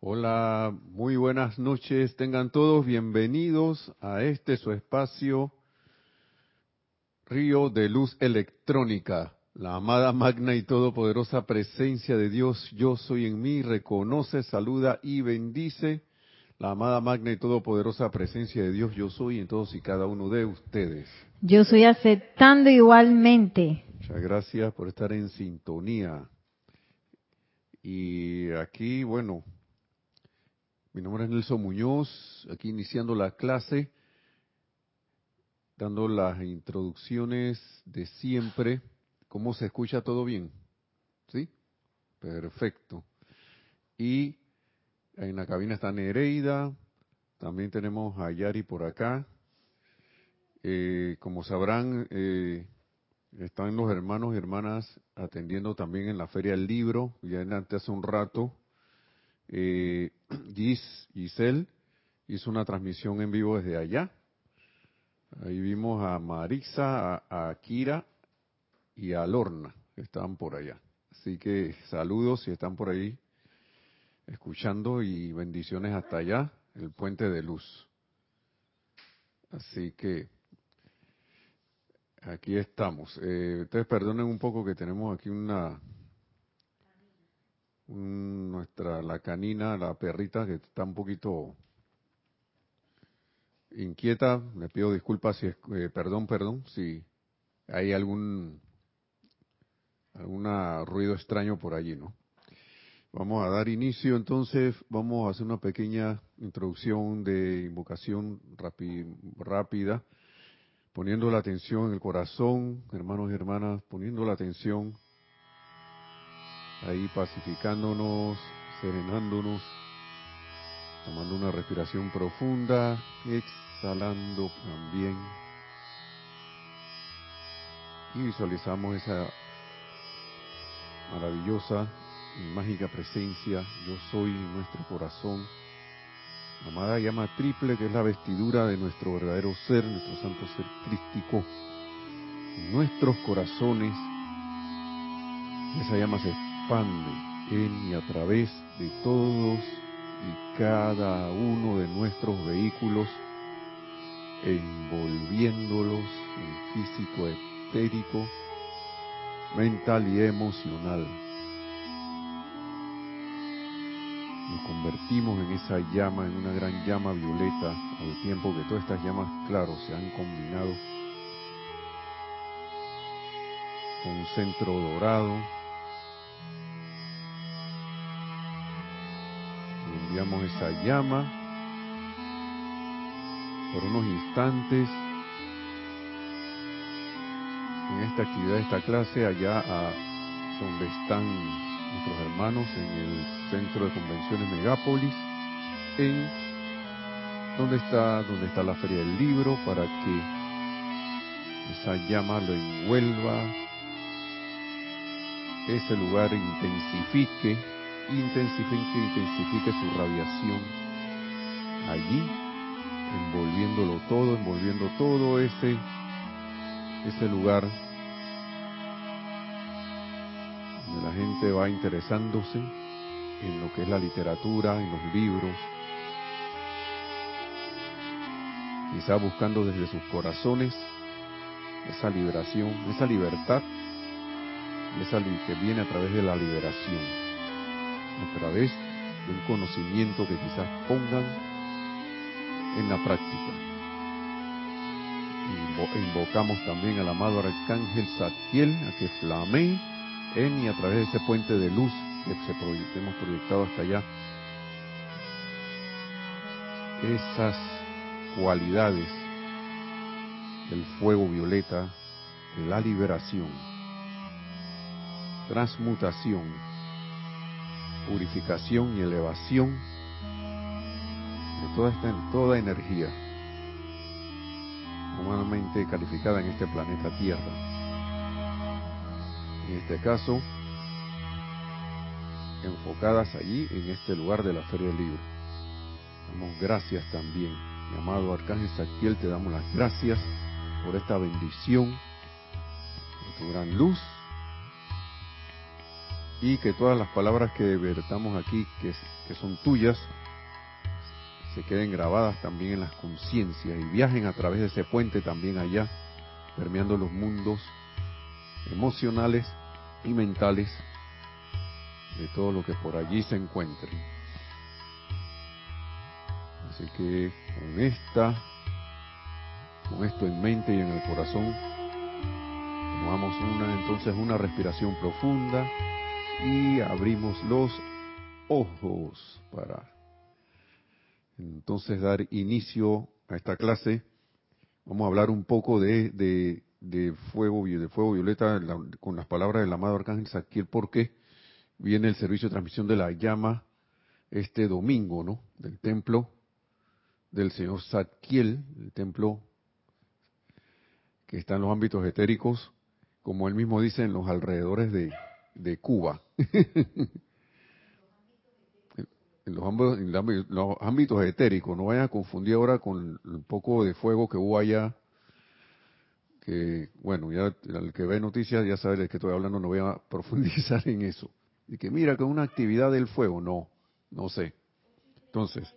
Hola, muy buenas noches. Tengan todos bienvenidos a este su espacio Río de Luz Electrónica. La amada magna y todopoderosa presencia de Dios, yo soy en mí, reconoce, saluda y bendice. La amada magna y todopoderosa presencia de Dios, yo soy en todos y cada uno de ustedes. Yo soy aceptando igualmente. Muchas gracias por estar en sintonía. Y aquí, bueno, mi nombre es Nelson Muñoz, aquí iniciando la clase, dando las introducciones de siempre. ¿Cómo se escucha todo bien? ¿Sí? Perfecto. Y en la cabina está Nereida, también tenemos a Yari por acá. Eh, como sabrán, eh, están los hermanos y hermanas atendiendo también en la Feria del Libro, ya antes hace un rato eh, Gis, Giselle hizo una transmisión en vivo desde allá. Ahí vimos a Marisa, a, Kira y a Lorna, que estaban por allá. Así que saludos si están por ahí escuchando y bendiciones hasta allá, el puente de luz. Así que aquí estamos. Eh, ustedes perdonen un poco que tenemos aquí una nuestra, la canina, la perrita que está un poquito inquieta, le pido disculpas si es, eh, perdón, perdón, si hay algún, algún ruido extraño por allí, ¿no? Vamos a dar inicio entonces, vamos a hacer una pequeña introducción de invocación rápida, poniendo la atención en el corazón, hermanos y hermanas, poniendo la atención ahí pacificándonos, serenándonos, tomando una respiración profunda, exhalando también. Y visualizamos esa maravillosa y mágica presencia, yo soy en nuestro corazón, amada llama triple que es la vestidura de nuestro verdadero ser, nuestro santo ser crístico, nuestros corazones, esa llama se en y a través de todos y cada uno de nuestros vehículos, envolviéndolos en físico, etérico, mental y emocional. Nos convertimos en esa llama, en una gran llama violeta, al tiempo que todas estas llamas, claro, se han combinado con un centro dorado, enviamos esa llama por unos instantes. En esta actividad, esta clase, allá a donde están nuestros hermanos en el centro de convenciones Megápolis, en donde está, donde está la feria del libro, para que esa llama lo envuelva, ese lugar intensifique intensifique, intensifique su radiación allí, envolviéndolo todo, envolviendo todo ese, ese lugar donde la gente va interesándose en lo que es la literatura, en los libros, quizá buscando desde sus corazones esa liberación, esa libertad, esa que viene a través de la liberación a través de un conocimiento que quizás pongan en la práctica. Invocamos también al amado arcángel Satiel a que flamee en y a través de ese puente de luz que hemos proyectado hasta allá esas cualidades del fuego violeta, de la liberación, transmutación, purificación y elevación de toda esta toda energía humanamente calificada en este planeta Tierra. En este caso, enfocadas allí en este lugar de la Feria del Libro. Damos gracias también, mi amado Arcángel Saquiel, te damos las gracias por esta bendición, por tu gran luz y que todas las palabras que vertamos aquí, que, que son tuyas, se queden grabadas también en las conciencias y viajen a través de ese puente también allá, permeando los mundos emocionales y mentales de todo lo que por allí se encuentre. Así que con esta, con esto en mente y en el corazón, tomamos una entonces una respiración profunda y abrimos los ojos para entonces dar inicio a esta clase. Vamos a hablar un poco de, de, de fuego, de fuego violeta con las palabras del amado Arcángel Saquiel, porque viene el servicio de transmisión de la llama este domingo, ¿no? Del templo del señor Saquiel, el templo que está en los ámbitos etéricos, como él mismo dice, en los alrededores de, de Cuba. en los, ámbitos, etéricos, no vayan a confundir ahora con un poco de fuego que hubo allá, que bueno, ya el que ve noticias ya sabe de qué estoy hablando, no voy a profundizar en eso. Y que mira, que una actividad del fuego, no, no sé. Entonces,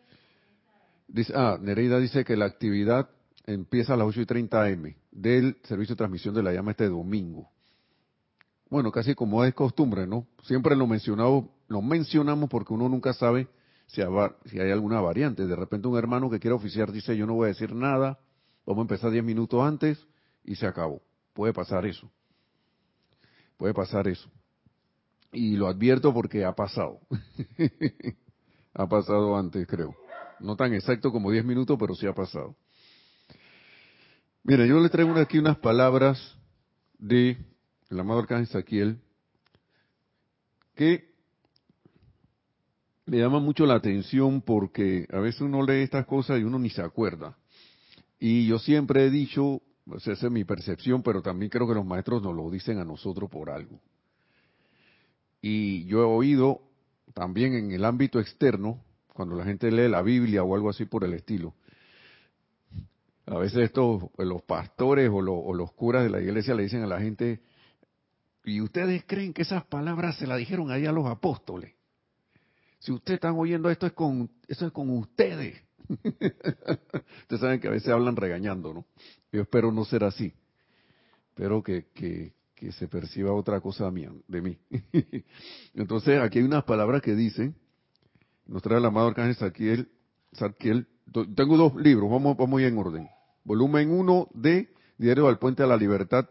dice, ah, Nereida dice que la actividad empieza a las 8 y 30 am del servicio de transmisión de la llama este domingo. Bueno, casi como es costumbre, ¿no? Siempre lo mencionado, lo mencionamos porque uno nunca sabe si, hay alguna variante. De repente un hermano que quiera oficiar dice, yo no voy a decir nada, vamos a empezar 10 minutos antes y se acabó. Puede pasar eso. Puede pasar eso. Y lo advierto porque ha pasado. ha pasado antes, creo. No tan exacto como 10 minutos, pero sí ha pasado. Mira, yo le traigo aquí unas palabras de el amado Arcángel Saquiel que me llama mucho la atención porque a veces uno lee estas cosas y uno ni se acuerda. Y yo siempre he dicho, esa es mi percepción, pero también creo que los maestros nos lo dicen a nosotros por algo. Y yo he oído también en el ámbito externo, cuando la gente lee la Biblia o algo así por el estilo, a veces estos, los pastores o, o los curas de la iglesia le dicen a la gente, ¿y ustedes creen que esas palabras se las dijeron ahí a los apóstoles? Si ustedes están oyendo esto es con eso es con ustedes. ustedes saben que a veces hablan regañando, ¿no? Yo espero no ser así. Espero que, que, se perciba otra cosa mía, de mí. Entonces, aquí hay unas palabras que dicen, nos trae el amado Arcángel Sarkiel, tengo dos libros, vamos, vamos en orden. Volumen 1 de Diario al Puente a la Libertad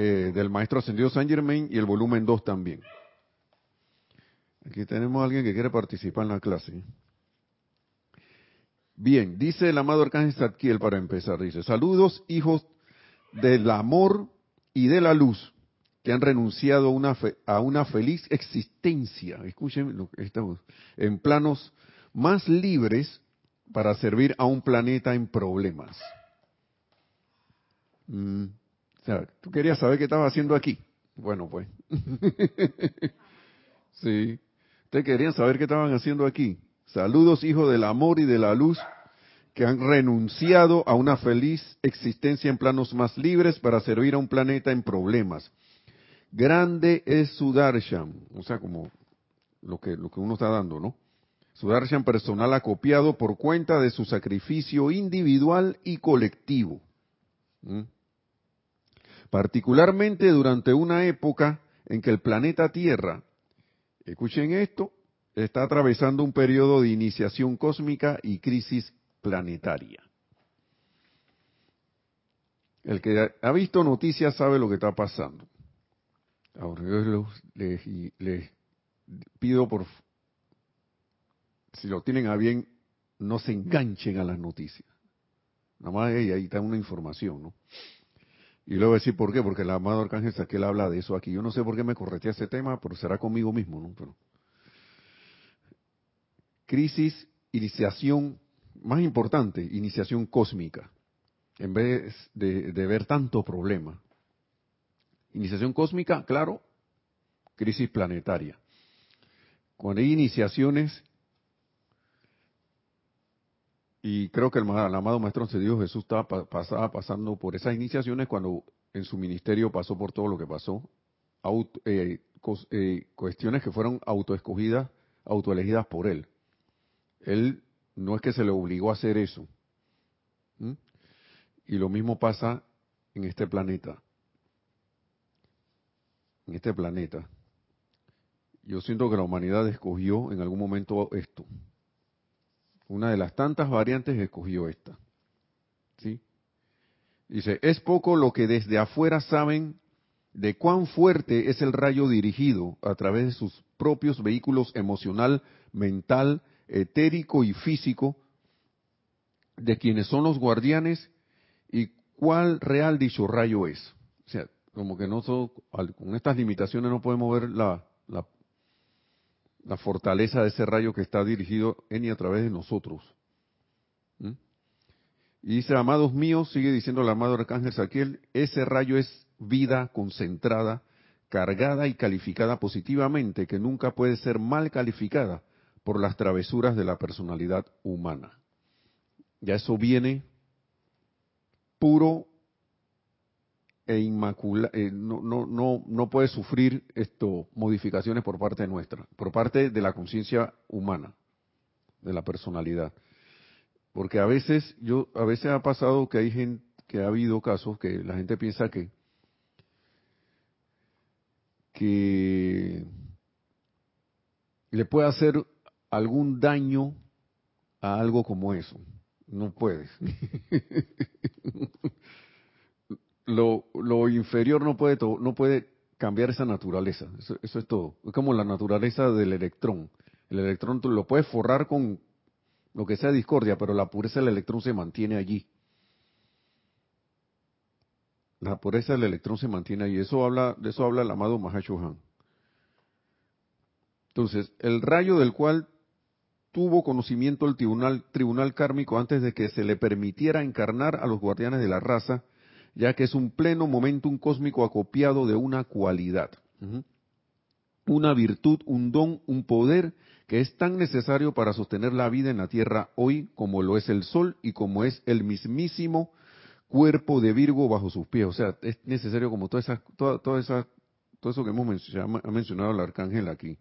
eh, del Maestro Ascendido San Germain y el volumen 2 también. Aquí tenemos a alguien que quiere participar en la clase. Bien, dice el amado Arcángel Zadkiel para empezar, dice, saludos hijos del amor y de la luz que han renunciado a una, a una feliz existencia, escuchen lo que estamos, en planos más libres para servir a un planeta en problemas. Mm, tú querías saber qué estaba haciendo aquí. Bueno, pues. sí. Ustedes querían saber qué estaban haciendo aquí. Saludos, hijos del amor y de la luz, que han renunciado a una feliz existencia en planos más libres para servir a un planeta en problemas. Grande es su darshan, o sea, como lo que, lo que uno está dando, ¿no? Su darshan personal acopiado por cuenta de su sacrificio individual y colectivo. Particularmente durante una época en que el planeta Tierra escuchen esto, está atravesando un periodo de iniciación cósmica y crisis planetaria. El que ha visto noticias sabe lo que está pasando. Ahora yo les, pido por, si lo tienen a bien, no se enganchen a las noticias. Nada más ahí, ahí está una información, ¿no? Y luego decir por qué, porque el amado Arcángel Saquiel habla de eso aquí. Yo no sé por qué me corretea ese tema, pero será conmigo mismo, ¿no? Crisis, iniciación, más importante, iniciación cósmica, en vez de ver tanto problema. Iniciación cósmica, claro, crisis planetaria. Cuando hay iniciaciones, y creo que el, amado Maestro Dios Jesús estaba pasaba pasando por esas iniciaciones cuando en su ministerio pasó por todo lo que pasó. Eh, eh, cuestiones que fueron autoescogidas, autoelegidas por él. Él no es que se le obligó a hacer eso. Y lo mismo pasa en este planeta. En este planeta. Yo siento que la humanidad escogió en algún momento esto. Una de las tantas variantes escogió esta. ¿Sí? Dice, es poco lo que desde afuera saben de cuán fuerte es el rayo dirigido a través de sus propios vehículos emocional, mental, etérico y físico, de quienes son los guardianes y cuál real dicho rayo es. O sea, como que no con estas limitaciones no podemos ver la, la, la, fortaleza de ese rayo que está dirigido en y a través de nosotros. ¿Mm? Y dice, amados míos, sigue diciendo el amado arcángel Saquiel, ese rayo es vida concentrada, cargada y calificada positivamente, que nunca puede ser mal calificada por las travesuras de la personalidad humana. Ya eso viene puro e inmaculado, eh, no, no, no, no puede sufrir esto, modificaciones por parte nuestra, por parte de la conciencia humana, de la personalidad. Porque a veces, yo, a veces ha pasado que hay gente, que ha habido casos que la gente piensa que, que le puede hacer algún daño a algo como eso. No puedes. lo, lo, inferior no puede, no puede cambiar esa naturaleza. Eso, es todo. Es como la naturaleza del electrón. El electrón lo puedes forrar con lo que sea discordia, pero la pureza del electrón se mantiene allí. La pureza del electrón se mantiene allí. Eso habla, de eso habla el amado Mahashohan. Entonces, el rayo del cual tuvo conocimiento el tribunal, tribunal kármico antes de que se le permitiera encarnar a los guardianes de la raza, ya que es un pleno momentum cósmico acopiado de una cualidad, una virtud, un don, un poder que es tan necesario para sostener la vida en la tierra hoy como lo es el sol y como es el mismísimo cuerpo de Virgo bajo sus pies. O sea, es necesario como toda esa, toda, toda esa, todo eso que hemos mencionado, ha mencionado el arcángel aquí.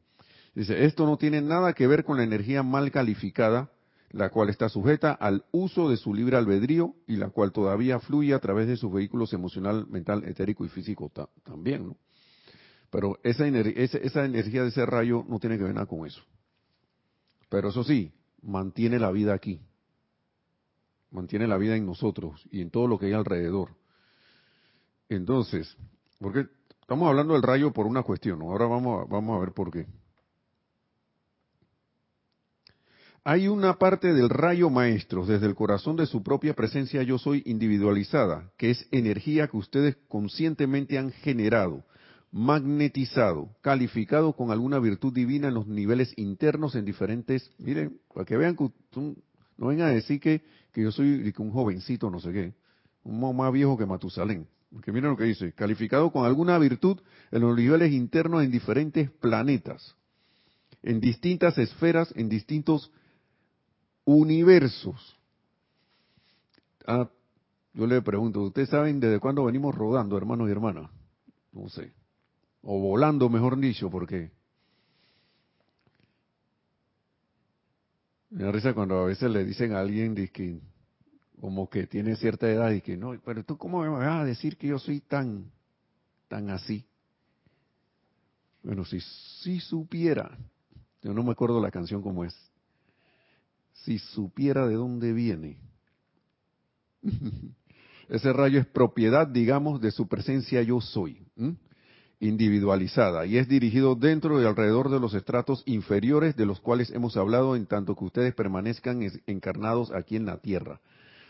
Dice, esto no tiene nada que ver con la energía mal calificada, la cual está sujeta al uso de su libre albedrío y la cual todavía fluye a través de sus vehículos emocional, mental, etérico y físico también. Pero esa, esa energía de ese rayo no tiene que ver nada con eso. Pero eso sí, mantiene la vida aquí. Mantiene la vida en nosotros y en todo lo que hay alrededor. Entonces, porque estamos hablando del rayo por una cuestión, ahora vamos a, vamos a ver por qué. Hay una parte del rayo maestro, desde el corazón de su propia presencia yo soy individualizada, que es energía que ustedes conscientemente han generado, magnetizado, calificado con alguna virtud divina en los niveles internos en diferentes, miren, para que vean que no vengan a decir que, que yo soy un jovencito, no sé qué, un más viejo que Matusalén. Porque miren lo que dice, calificado con alguna virtud en los niveles internos en diferentes planetas, en distintas esferas, en distintos universos. Ah, yo le pregunto, ¿ustedes saben desde cuándo venimos rodando, hermanos y hermanas? No sé. O volando, mejor dicho, porque... Me da risa cuando a veces le dicen a alguien que, como que tiene cierta edad y que no, pero tú cómo me vas a decir que yo soy tan, tan así. Bueno, si, si supiera, yo no me acuerdo la canción como es, si supiera de dónde viene. Ese rayo es propiedad, digamos, de su presencia yo soy, individualizada, y es dirigido dentro y alrededor de los estratos inferiores de los cuales hemos hablado en tanto que ustedes permanezcan encarnados aquí en la tierra.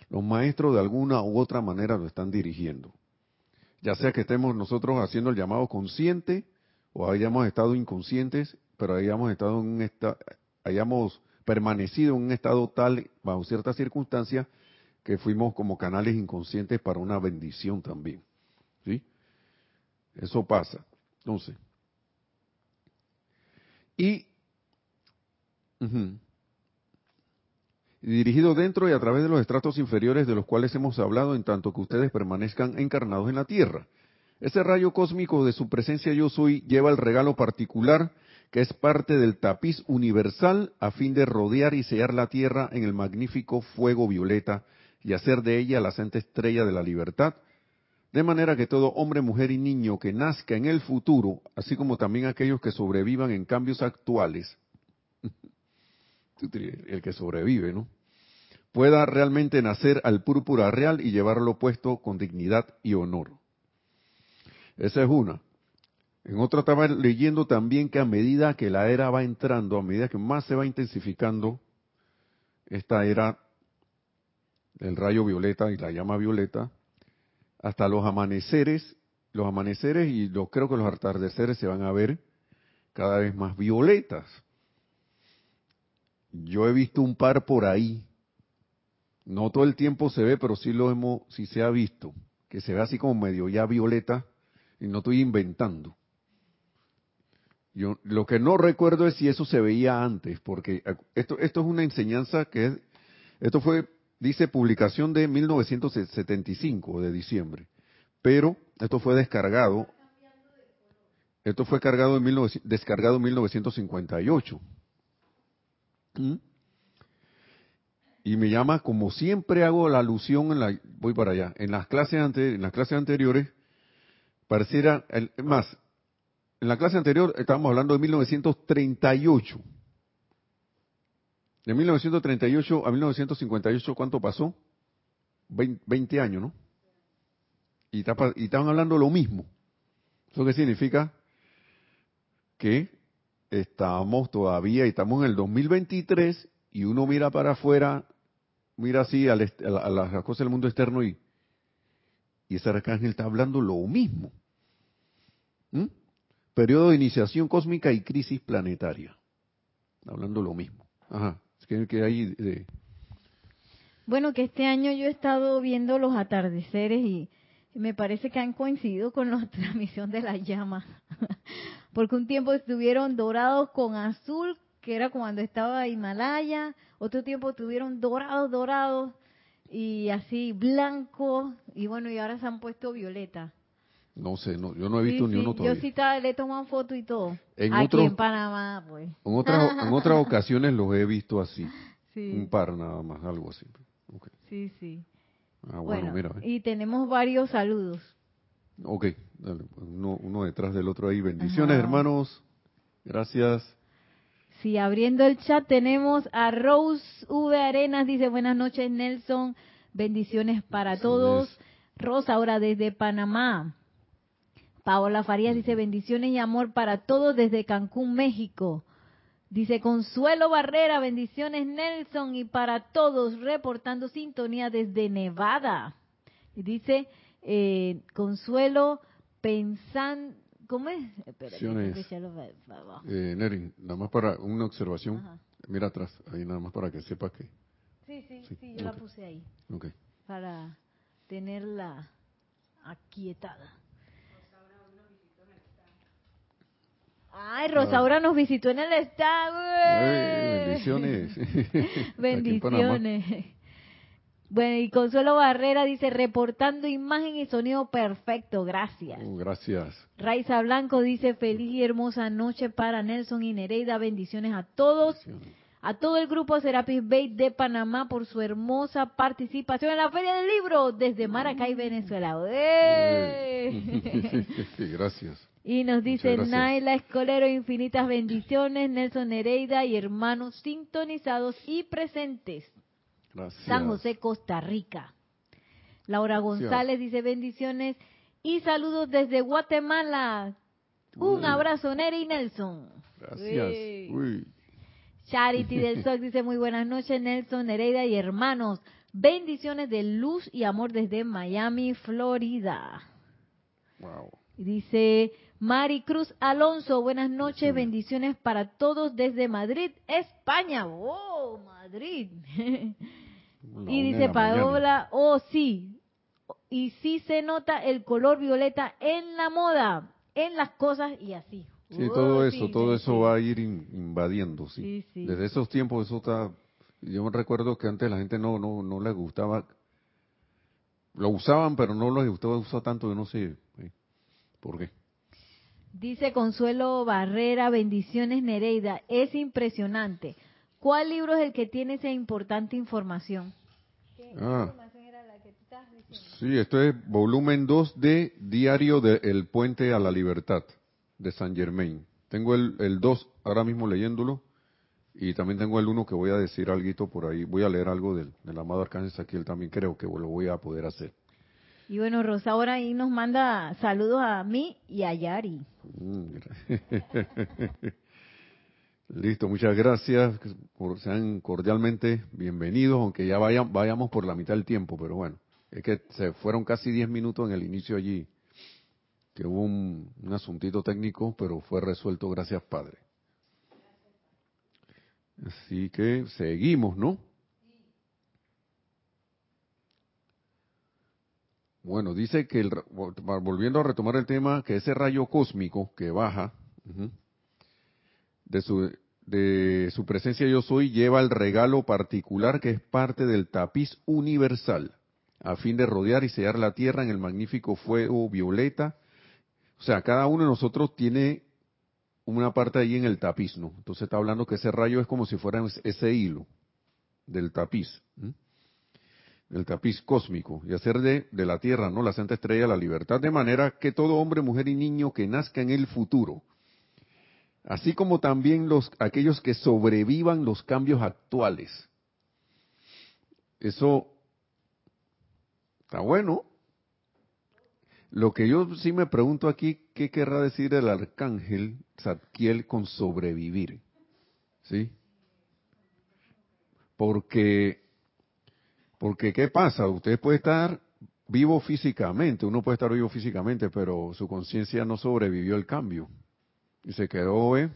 Los maestros de alguna u otra manera lo están dirigiendo. Ya sea que estemos nosotros haciendo el llamado consciente o hayamos estado inconscientes, pero hayamos estado en un hayamos permanecido en un estado tal, bajo ciertas circunstancias, que fuimos como canales inconscientes para una bendición también. ¿Sí? Eso pasa. Entonces, y dirigido dentro y a través de los estratos inferiores de los cuales hemos hablado en tanto que ustedes permanezcan encarnados en la tierra. Ese rayo cósmico de su presencia yo soy lleva el regalo particular que es parte del tapiz universal a fin de rodear y sellar la tierra en el magnífico fuego violeta y hacer de ella la santa estrella de la libertad, de manera que todo hombre, mujer y niño que nazca en el futuro, así como también aquellos que sobrevivan en cambios actuales, el que sobrevive, ¿no? Pueda realmente nacer al púrpura real y llevarlo puesto con dignidad y honor. Esa es una. En otra estaba leyendo también que a medida que la era va entrando, a medida que más se va intensificando esta era el rayo violeta y la llama violeta, hasta los amaneceres, los amaneceres y yo creo que los atardeceres se van a ver cada vez más violetas. Yo he visto un par por ahí. No todo el tiempo se ve, pero sí lo hemos, sí se ha visto, que se ve así como medio ya violeta, y no estoy inventando. Yo lo que no recuerdo es si eso se veía antes, porque esto, esto es una enseñanza que es, esto fue, dice publicación de 1975, de diciembre, pero esto fue descargado, esto fue cargado en descargado en 1958. ¿Mm? Y me llama, como siempre hago la alusión, en la, voy para allá, en las clases, ante, en las clases anteriores, pareciera, el, más, en la clase anterior estábamos hablando de 1938. De 1938 a 1958, ¿cuánto pasó? 20, años, ¿no? Y, y estaban hablando lo mismo. ¿Eso qué significa? Que estamos todavía, estamos en el 2023, y uno mira para afuera, mira así a, las cosas del mundo externo y, y ese arcángel está hablando lo mismo. ¿Mm? Periodo de iniciación cósmica y crisis planetaria. Hablando lo mismo. Ajá. que hay de... Bueno, que este año yo he estado viendo los atardeceres y me parece que han coincidido con la transmisión de la llama. Porque un tiempo estuvieron dorados con azul, que era cuando estaba Himalaya. Otro tiempo estuvieron dorados, dorados y así blanco. Y bueno, y ahora se han puesto violeta. No sé, no, yo no he visto ni uno todavía. Yo sí le he tomado foto y todo. Aquí en Panamá, pues. En otras, en otras ocasiones los he visto así. Un par nada más, algo así. Sí, sí. Ah, bueno, mira. Y tenemos varios saludos. Ok, dale, pues, uno, uno detrás del otro ahí. Bendiciones, hermanos. Gracias. Sí, abriendo el chat tenemos a Rose V. Arenas, dice buenas noches Nelson, bendiciones para todos. Rosa, ahora desde Panamá. Paola Farías dice bendiciones y amor para todos desde Cancún, México. Dice Consuelo Barrera, bendiciones Nelson y para todos, reportando sintonía desde Nevada. Y dice eh, Consuelo pensando, ¿cómo es? eh, Neri, nada más para una observación, mira atrás, ahí nada más para que sepa que... Sí, sí, sí, yo la puse ahí. Okay. Para tenerla aquietada. Ay, Rosaura nos visitó en el estado. bendiciones. bendiciones. Bueno, y Consuelo Barrera dice, reportando imagen y sonido perfecto, gracias. Oh, gracias. Raiza Blanco dice, feliz y hermosa noche para Nelson y Nereida, bendiciones a todos. A todo el grupo Serapis Bay de Panamá por su hermosa participación en la Feria del Libro desde Maracay, Venezuela. Gracias. Y nos dice Naila Escolero, infinitas bendiciones, Nelson Nereida y hermanos sintonizados y presentes. Gracias. San José, Costa Rica. Laura González dice bendiciones y saludos desde Guatemala. Un abrazo, Neri y Nelson. Gracias. Charity del SOC dice muy buenas noches, Nelson, Nereida y hermanos. Bendiciones de luz y amor desde Miami, Florida. Wow. Dice Mari Cruz Alonso, buenas noches, bendiciones para todos desde Madrid, España. ¡Oh, Madrid! y dice Paola, oh sí, y sí se nota el color violeta en la moda, en las cosas y así. Sí, todo oh, eso, todo eso va a ir invadiendo, sí. Desde esos tiempos eso está, yo me recuerdo que antes la gente no, no, no les gustaba, lo usaban pero no les gustaba usar tanto, yo no sé. ¿Por qué? Dice Consuelo Barrera, bendiciones Nereida, es impresionante. ¿Cuál libro es el que tiene esa importante información? ah. Sí, esto es volumen 2 de Diario del El Puente a la Libertad de San Germain. Tengo el 2 ahora mismo leyéndolo y también tengo el 1 que voy a decir algo por ahí. Voy a leer algo del, del amado Arcángel Saquiel también creo que lo voy a poder hacer. Y bueno, Rosa ahora ahí nos manda saludos a mí y a Yari. Mm, Listo, muchas gracias. Sean cordialmente bienvenidos, aunque ya vayan, vayamos por la mitad del tiempo, pero bueno, es que se fueron casi 10 minutos en el inicio allí, que hubo un asuntito técnico, pero fue resuelto, gracias Padre. Así que seguimos, ¿no? Bueno, dice que, el, volviendo a retomar el tema, que ese rayo cósmico que baja de, su, de su presencia yo soy lleva el regalo particular que es parte del tapiz universal, a fin de rodear y sellar la tierra en el magnífico fuego violeta. O sea, cada uno de nosotros tiene una parte ahí en el tapiz, ¿no? Entonces está hablando que ese rayo es como si fuera ese hilo del tapiz el tapiz cósmico y hacer de, la tierra, ¿no? La santa estrella, la libertad, de manera que todo hombre, mujer y niño que nazca en el futuro, así como también los, aquellos que sobrevivan los cambios actuales. Eso está bueno. Lo que yo sí me pregunto aquí, ¿qué querrá decir el arcángel Zadkiel con sobrevivir? ¿Sí? Porque porque ¿qué pasa? Usted puede estar vivo físicamente, uno puede estar vivo físicamente, pero su conciencia no sobrevivió el cambio y se quedó eh,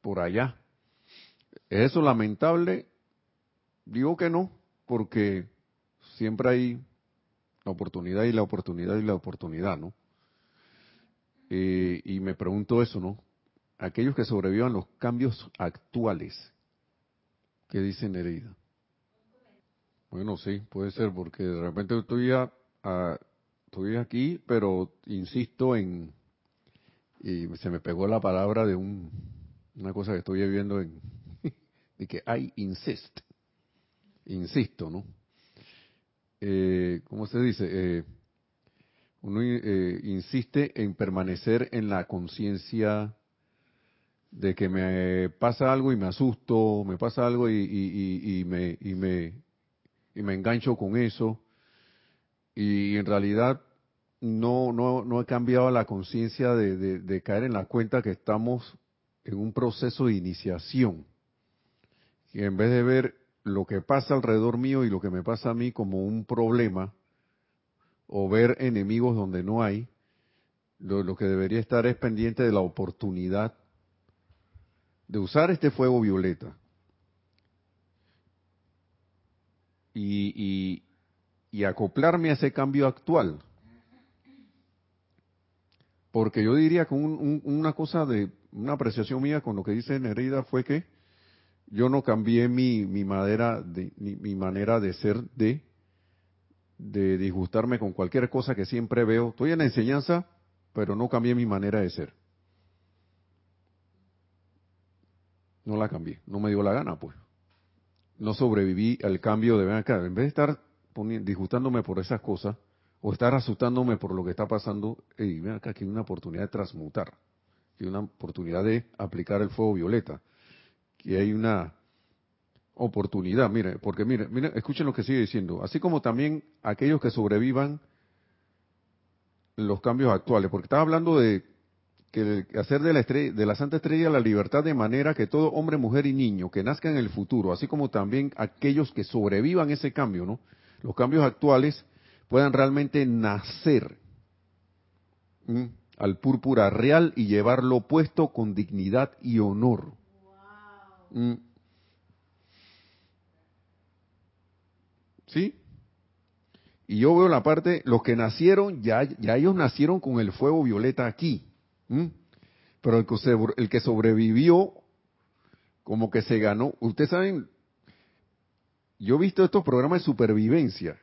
por allá. ¿Es eso lamentable? Digo que no, porque siempre hay la oportunidad y la oportunidad y la oportunidad, ¿no? Eh, y me pregunto eso, ¿no? Aquellos que sobrevivan los cambios actuales, ¿qué dice Nereida? Bueno, sí, puede ser, porque de repente estoy, estoy aquí, pero insisto en, y se me pegó la palabra de un, una cosa que estoy viendo en, de que hay insist, insisto, ¿no? Eh, ¿Cómo se dice? Eh, uno eh, insiste en permanecer en la conciencia de que me pasa algo y me asusto, me pasa algo y, y, me, y me y me engancho con eso y en realidad no, no, no he cambiado la conciencia de, caer en la cuenta que estamos en un proceso de iniciación. Y en vez de ver lo que pasa alrededor mío y lo que me pasa a mí como un problema, o ver enemigos donde no hay, lo que debería estar es pendiente de la oportunidad de usar este fuego violeta y, y, acoplarme a ese cambio actual. Porque yo diría que una cosa de, una apreciación mía con lo que dice Nereida fue que yo no cambié mi, mi, madera de, mi, manera de ser de, de disgustarme con cualquier cosa que siempre veo. Estoy en la enseñanza, pero no cambié mi manera de ser. No la cambié, no me dio la gana, pues no sobreviví al cambio de acá. En vez de estar disgustándome por esas cosas o estar asustándome por lo que está pasando, hey, ven acá que hay una oportunidad de transmutar, que hay una oportunidad de aplicar el fuego violeta, que hay una oportunidad, mire, porque mire, mire, escuchen lo que sigue diciendo, así como también aquellos que sobrevivan los cambios actuales, porque estaba hablando de que hacer de la, de la Santa Estrella la libertad de manera que todo hombre, mujer y niño que nazca en el futuro, así como también aquellos que sobrevivan ese cambio, ¿no? Los cambios actuales puedan realmente nacer al púrpura real y llevarlo puesto con dignidad y honor. ¿Sí? Y yo veo la parte, los que nacieron, ya, ya ellos nacieron con el fuego violeta aquí. ¿Mm? Pero el que, sobrevivió, como que se ganó. Ustedes saben, yo he visto estos programas de supervivencia.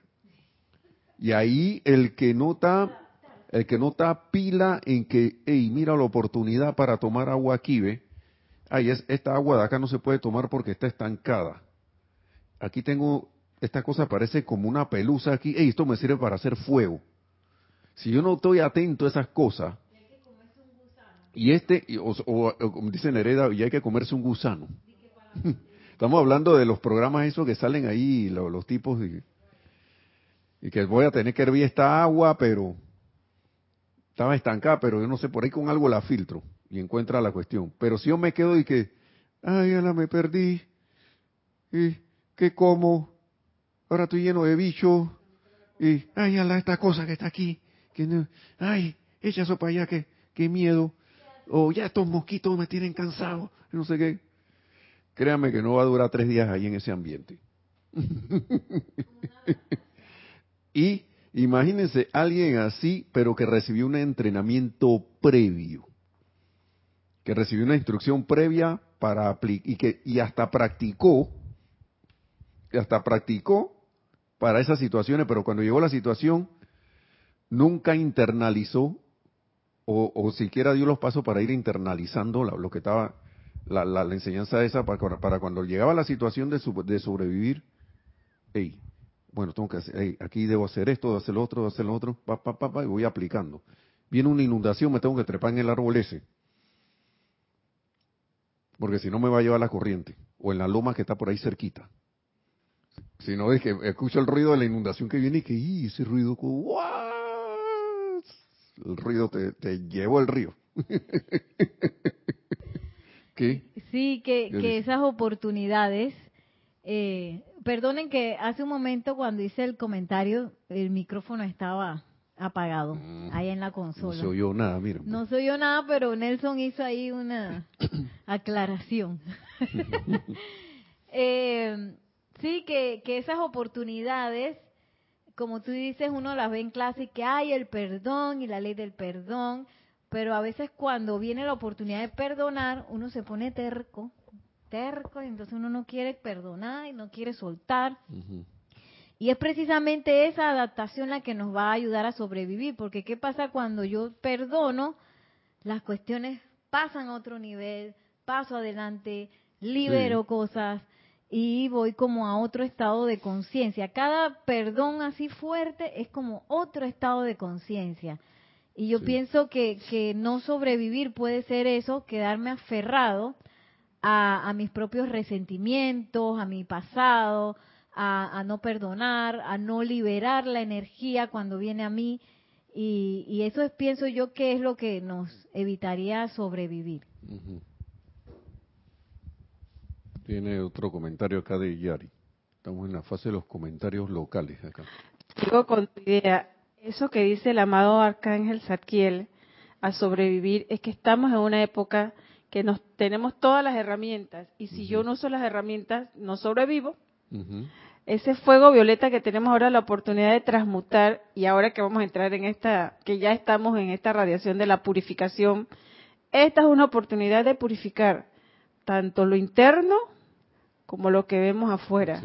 Y ahí el que nota, el que no está pila en que, hey, mira la oportunidad para tomar agua aquí, ve. Ay, es, esta agua de acá no se puede tomar porque está estancada. Aquí tengo, esta cosa parece como una pelusa aquí. Hey, esto me sirve para hacer fuego. Si yo no estoy atento a esas cosas, y este, o, como dice Nereda, y hay que comerse un gusano. Estamos hablando de los programas esos que salen ahí, los, tipos, y, que voy a tener que hervir esta agua, pero estaba estancada, pero yo no sé, por ahí con algo la filtro y encuentra la cuestión. Pero si yo me quedo y que, ay, la me perdí, y qué como, ahora estoy lleno de bichos, y, ay, ala, esta cosa que está aquí, que ay, echa eso para allá, que, miedo o ya estos mosquitos me tienen cansado, no sé qué. Créame que no va a durar tres días ahí en ese ambiente. y imagínense alguien así, pero que recibió un entrenamiento previo, que recibió una instrucción previa para aplicar y que y hasta practicó, hasta practicó para esas situaciones, pero cuando llegó la situación nunca internalizó o, siquiera dio los pasos para ir internalizando lo que estaba, la, la, enseñanza esa para, para, cuando llegaba la situación de, de sobrevivir, hey, bueno, tengo que hacer, aquí debo hacer esto, debo hacer lo otro, debo hacer lo otro, pa, pa, pa, y voy aplicando. Viene una inundación, me tengo que trepar en el árbol ese. Porque si no me va a llevar la corriente. O en la loma que está por ahí cerquita. Si no es que escucho el ruido de la inundación que viene y que, ¡y ese ruido! ¡guau! El ruido te, te llevó el río. ¿Qué? Sí, que, que esas oportunidades, eh, perdonen que hace un momento cuando hice el comentario, el micrófono estaba apagado mm. ahí en la consola. No se oyó nada, mira. No se oyó nada, pero Nelson hizo ahí una aclaración. eh, sí, que, que esas oportunidades como tú dices, uno las ve en clase y que hay el perdón y la ley del perdón, pero a veces cuando viene la oportunidad de perdonar, uno se pone terco, terco, y entonces uno no quiere perdonar y no quiere soltar. Y es precisamente esa adaptación la que nos va a ayudar a sobrevivir, porque ¿qué pasa cuando yo perdono? Las cuestiones pasan a otro nivel, paso adelante, libero cosas, y voy como a otro estado de conciencia. Cada perdón así fuerte es como otro estado de conciencia. Y yo pienso que, que, no sobrevivir puede ser eso, quedarme aferrado a, a mis propios resentimientos, a mi pasado, a, a, no perdonar, a no liberar la energía cuando viene a mí. Y, y eso es, pienso yo, que es lo que nos evitaría sobrevivir. Tiene otro comentario acá de Yari. Estamos en la fase de los comentarios locales acá. Sigo con tu idea. Eso que dice el amado Arcángel Zadkiel a sobrevivir es que estamos en una época que nos tenemos todas las herramientas y si yo no uso las herramientas no sobrevivo. Ese fuego violeta que tenemos ahora la oportunidad de transmutar y ahora que vamos a entrar en esta, que ya estamos en esta radiación de la purificación, esta es una oportunidad de purificar tanto lo interno como lo que vemos afuera.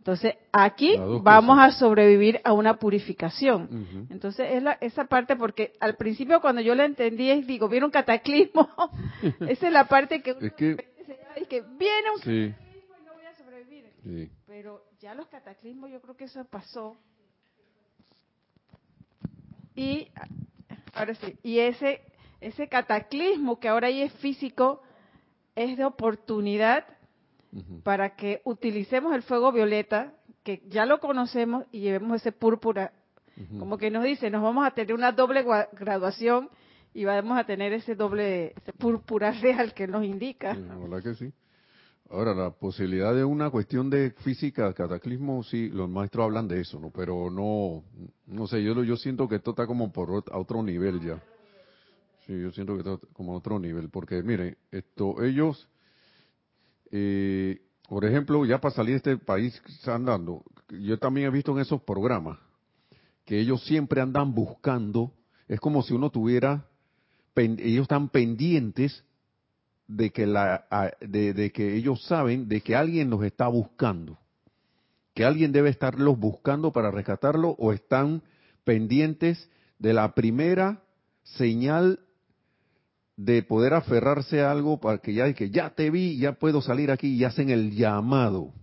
Entonces, aquí vamos a sobrevivir a una purificación. Entonces, es la, esa parte, porque al principio cuando yo la entendí, es, digo, viene un cataclismo. esa es la parte que, es que, que viene un cataclismo y no voy a sobrevivir. Pero ya los cataclismos, yo creo que eso pasó. Y, ahora sí, y ese, ese cataclismo que ahora ahí es físico, es de oportunidad para que utilicemos el fuego violeta, que ya lo conocemos, y llevemos ese púrpura. Como que nos dice, nos vamos a tener una doble graduación y vamos a tener ese doble púrpura real que nos indica. verdad que sí. Ahora, la posibilidad de una cuestión de física, cataclismo, sí, los maestros hablan de eso, ¿no? Pero no, no sé, yo, yo siento que esto está como por otro nivel ya. Sí, yo siento que está como a otro nivel, porque miren, esto, ellos eh, por ejemplo, ya para salir de este país andando, yo también he visto en esos programas que ellos siempre andan buscando, es como si uno tuviera, ellos están pendientes de que, la, de, que ellos saben de que alguien los está buscando, que alguien debe estarlos buscando para rescatarlo o están pendientes de la primera señal de poder aferrarse a algo para que ya que ya te vi, ya puedo salir aquí y hacen el llamado.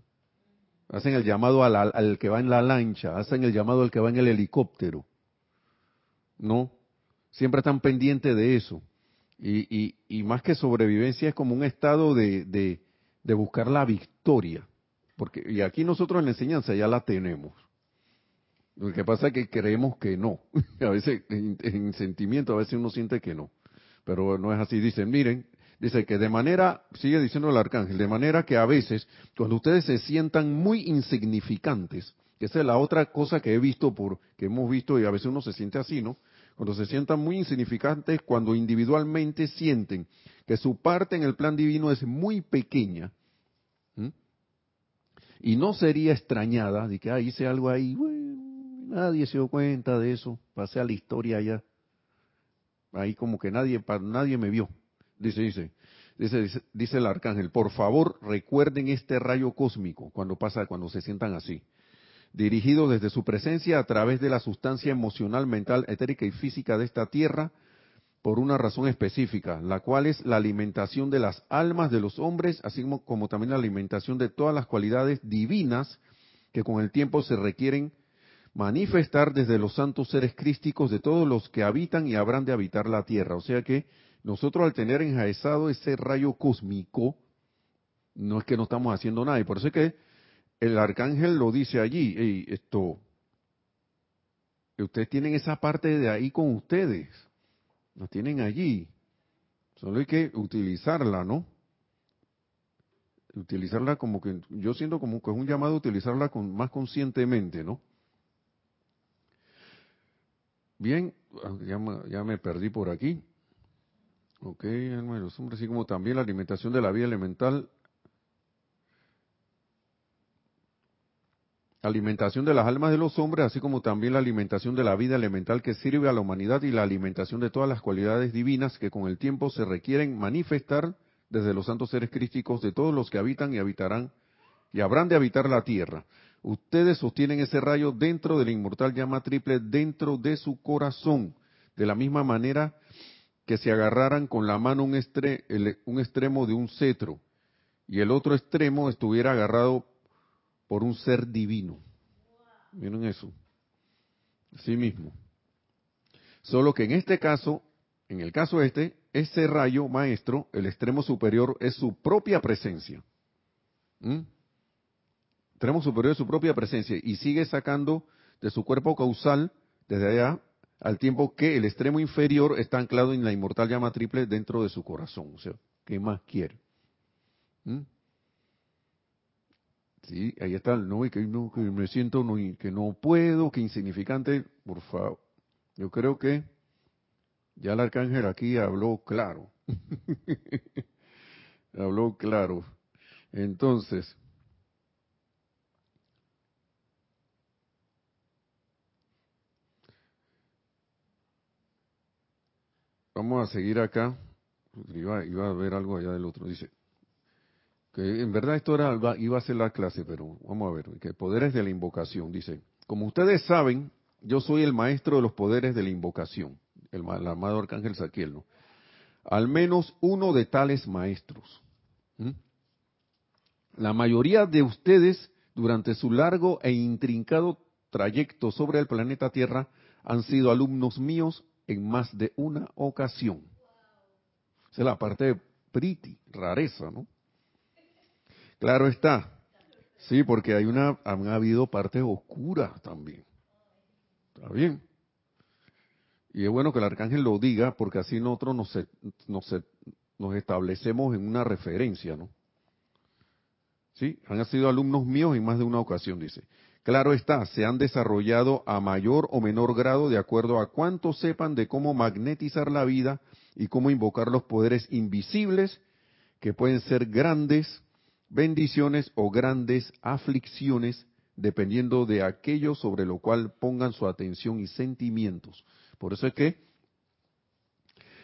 Hacen el llamado al, al, que va en la lancha, hacen el llamado al que va en el helicóptero. ¿No? Siempre están pendientes de eso. Y, y, y más que sobrevivencia es como un estado de, de, de buscar la victoria. Porque, y aquí nosotros en la enseñanza ya la tenemos. Lo que pasa es que creemos que no. A veces en, sentimiento, a veces uno siente que no. Pero no es así. Dicen, miren, dice que de manera, sigue diciendo el arcángel, de manera que a veces, cuando ustedes se sientan muy insignificantes, que esa es la otra cosa que he visto, por, que hemos visto y a veces uno se siente así, ¿no? Cuando se sientan muy insignificantes, cuando individualmente sienten que su parte en el plan divino es muy pequeña, y no sería extrañada de que ah, hice algo ahí, nadie se dio cuenta de eso, pasé a la historia ya. Ahí como que nadie, nadie me vio. Dice, dice, dice, dice, el arcángel, por favor recuerden este rayo cósmico cuando pasa, cuando se sientan así. Dirigido desde su presencia a través de la sustancia emocional, mental, etérica y física de esta tierra, por una razón específica, la cual es la alimentación de las almas de los hombres, así como, como, también la alimentación de todas las cualidades divinas que con el tiempo se requieren manifestar desde los santos seres crísticos de todos los que habitan y habrán de habitar la tierra. O sea que nosotros al tener enjaezado ese rayo cósmico, no es que no estamos haciendo nada. Y por eso es que el arcángel lo dice allí, esto, ustedes tienen esa parte de ahí con ustedes, la tienen allí. Solo hay que utilizarla, ¿no? Utilizarla como que, yo siento como que es un llamado a utilizarla con, más conscientemente, ¿no? Bien, ya, me perdí por aquí. Ok, los hombres, así como también la alimentación de la vida elemental. Alimentación de las almas de los hombres, así como también la alimentación de la vida elemental que sirve a la humanidad y la alimentación de todas las cualidades divinas que con el tiempo se requieren manifestar desde los santos seres crísticos de todos los que habitan y habitarán y habrán de habitar la tierra. Ustedes sostienen ese rayo dentro de la inmortal llama triple, dentro de su corazón, de la misma manera que si agarraran con la mano un, un extremo de un cetro y el otro extremo estuviera agarrado por un ser divino. Miren eso. Así mismo. Solo que en este caso, en el caso este, ese rayo maestro, el extremo superior, es su propia presencia. ¿Mm? Extremo superior de su propia presencia y sigue sacando de su cuerpo causal desde allá al tiempo que el extremo inferior está anclado en la inmortal llama triple dentro de su corazón. O sea, ¿qué más quiere? ¿Mm? Sí, ahí está el no, y que, no, me siento que no puedo, que insignificante, por favor. Yo creo que ya el arcángel aquí habló claro. habló claro. Entonces, Vamos a seguir acá. Iba, a ver algo allá del otro. Dice que en verdad esto era, iba a ser la clase, pero vamos a ver. Que poderes de la invocación. Dice, como ustedes saben, yo soy el maestro de los poderes de la invocación. El, amado arcángel Saquiel, ¿no? Al menos uno de tales maestros. La mayoría de ustedes, durante su largo e intrincado trayecto sobre el planeta Tierra, han sido alumnos míos en más de una ocasión. Esa es la parte de pretty, rareza, ¿no? Claro está. Sí, porque hay una, han habido partes oscuras también. ¿Está bien? Y es bueno que el arcángel lo diga porque así nosotros nos, nos, nos establecemos en una referencia, ¿no? Sí, han sido alumnos míos en más de una ocasión, dice. Claro está, se han desarrollado a mayor o menor grado de acuerdo a cuánto sepan de cómo magnetizar la vida y cómo invocar los poderes invisibles que pueden ser grandes bendiciones o grandes aflicciones dependiendo de aquello sobre lo cual pongan su atención y sentimientos. Por eso es que,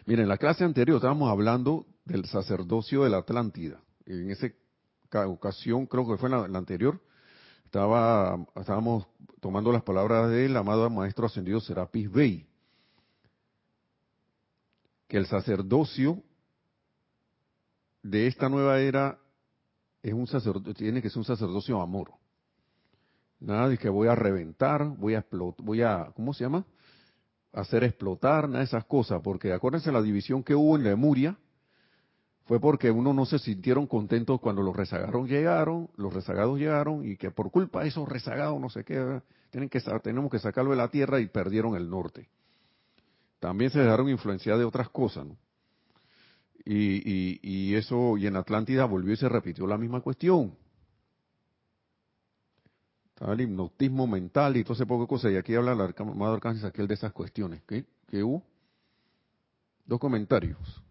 miren, en la clase anterior estábamos hablando del sacerdocio de la Atlántida. En esa ocasión, creo que fue la anterior, estaba, estábamos tomando las palabras del amado maestro ascendido Serapis Bey. que el sacerdocio de esta nueva era es un tiene que ser un sacerdocio amor. Nada de que voy a reventar, voy a explotar, voy a, ¿cómo se llama? Hacer explotar, nada de esas cosas, porque acuérdense la división que hubo en Lemuria, fue porque uno no se sintieron contentos cuando los rezagados llegaron, los rezagados llegaron y que por culpa de esos rezagados no sé qué, tienen que, tenemos que sacarlo de la tierra y perdieron el norte. También se dejaron influenciar de otras cosas. Y, eso, y en Atlántida volvió y se repitió la misma cuestión. Estaba el hipnotismo mental y todo ese poco de cosas. Y aquí habla el Arcángel aquel de esas cuestiones. ¿Qué, ¿Qué hubo? Dos comentarios.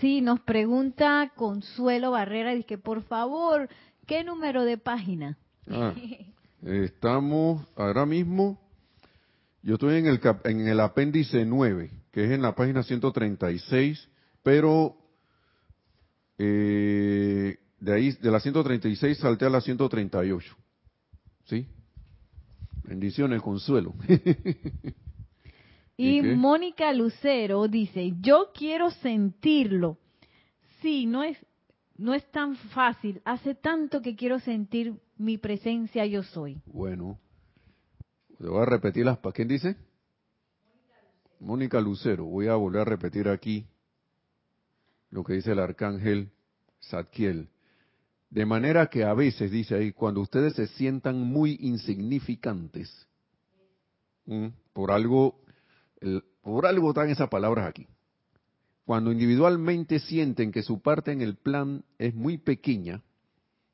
Sí, nos pregunta Consuelo Barrera, dice que por favor, ¿qué número de página? Ah, estamos ahora mismo, yo estoy en el, en el apéndice 9, que es en la página 136, pero eh, de ahí, de la 136 salté a la 138. ¿Sí? Bendiciones, Consuelo. Y Mónica Lucero dice, yo quiero sentirlo. Sí, no es, no es tan fácil. Hace tanto que quiero sentir mi presencia yo soy. Bueno, le voy a repetir las... ¿Quién dice? Mónica Lucero. Voy a volver a repetir aquí lo que dice el arcángel Zadkiel. De manera que a veces, dice ahí, cuando ustedes se sientan muy insignificantes por algo por algo están esas palabras aquí. Cuando individualmente sienten que su parte en el plan es muy pequeña,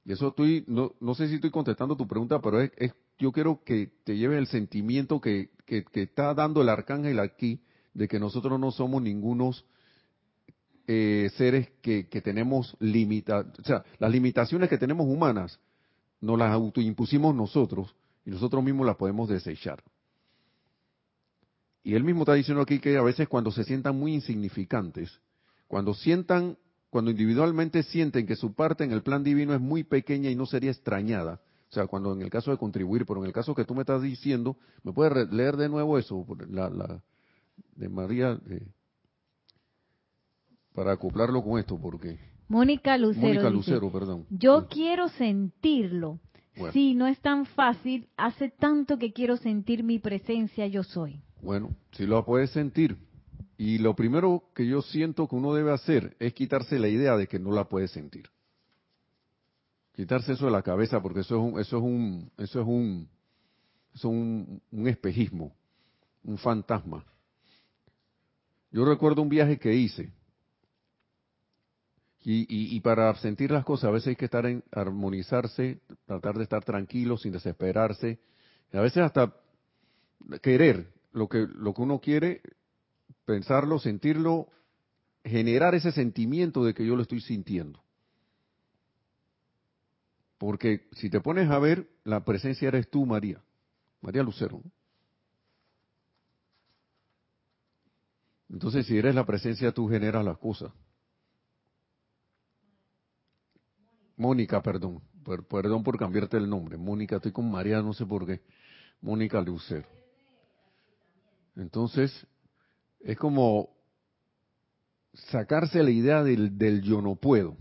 y eso estoy, no, no sé si estoy contestando tu pregunta, pero es, yo quiero que te lleve el sentimiento que, que, está dando el arcángel aquí, de que nosotros no somos ningunos eh, seres que, que tenemos limitaciones, o sea, las limitaciones que tenemos humanas, nos las autoimpusimos nosotros y nosotros mismos las podemos desechar. Y él mismo está diciendo aquí que a veces cuando se sientan muy insignificantes, cuando sientan, cuando individualmente sienten que su parte en el plan divino es muy pequeña y no sería extrañada, o sea, cuando en el caso de contribuir, pero en el caso que tú me estás diciendo, ¿me puedes leer de nuevo eso? La, la de María, para acoplarlo con esto, porque... Mónica Lucero. Mónica Lucero, perdón. Yo quiero sentirlo. Sí, no es tan fácil. Hace tanto que quiero sentir mi presencia, yo soy. Bueno, si lo puedes sentir. Y lo primero que yo siento que uno debe hacer es quitarse la idea de que no la puede sentir. Quitarse eso de la cabeza porque eso es un, eso es un, eso es un, eso es un, espejismo, un fantasma. Yo recuerdo un viaje que hice y, y, para sentir las cosas a veces hay que estar en armonizarse, tratar de estar tranquilo, sin desesperarse, y a veces hasta querer lo que, lo que uno quiere, pensarlo, sentirlo, generar ese sentimiento de que yo lo estoy sintiendo. Porque si te pones a ver, la presencia eres tú, María, María Lucero. Entonces, si eres la presencia, tú generas las cosas. Mónica, perdón, perdón por cambiarte el nombre. Mónica, estoy con María, no sé por qué. Mónica Lucero. Entonces, es como sacarse la idea del, del yo no puedo.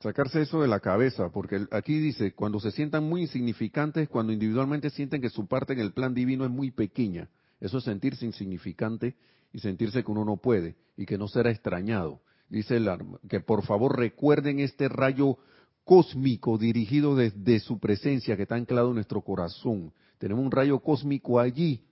Sacarse eso de la cabeza, porque aquí dice, cuando se sientan muy insignificantes, cuando individualmente sienten que su parte en el plan divino es muy pequeña. Eso es sentirse insignificante y sentirse que uno no puede y que no será extrañado. Dice el, que por favor recuerden este rayo cósmico dirigido desde su presencia que está anclado en nuestro corazón, tenemos un rayo cósmico allí.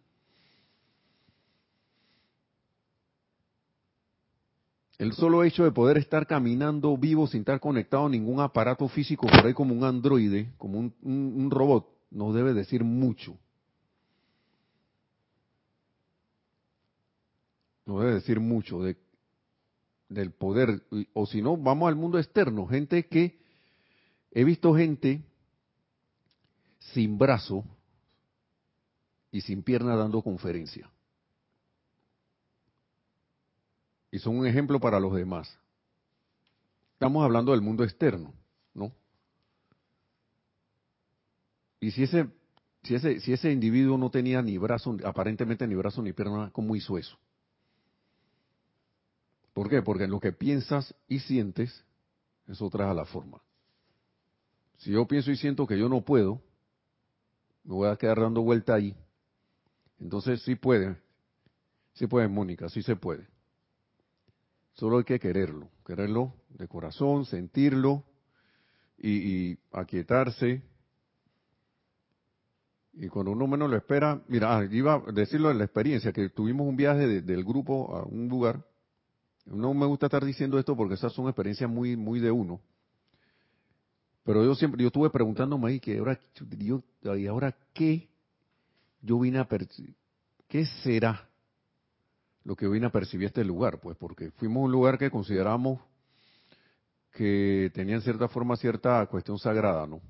El solo hecho de poder estar caminando vivo sin estar conectado a ningún aparato físico por ahí como un androide, como un, robot, nos debe decir mucho. Nos debe decir mucho de, del poder. O si no, vamos al mundo externo. Gente que, he visto gente sin brazo, y sin pierna dando conferencia. Y son un ejemplo para los demás. Estamos hablando del mundo externo, ¿no? Y si ese, si ese, si ese individuo no tenía ni brazo, aparentemente ni brazo ni pierna, ¿cómo hizo eso? ¿Por qué? Porque lo que piensas y sientes, eso trae a la forma. Si yo pienso y siento que yo no puedo, me voy a quedar dando vuelta ahí. Entonces sí puede, sí puede Mónica, sí se puede. Solo hay que quererlo, quererlo de corazón, sentirlo y, y aquietarse. Y cuando uno menos lo espera, mira, ah, iba a decirlo en la experiencia, que tuvimos un viaje del grupo a un lugar. No me gusta estar diciendo esto porque esas son experiencias muy, muy de uno. Pero yo siempre, yo estuve preguntándome ahí que ahora, yo, ¿y ahora qué? Yo vine a percibir, ¿qué será lo que vine a percibir este lugar? Pues porque fuimos a un lugar que consideramos que tenía en cierta forma cierta cuestión sagrada, ¿no?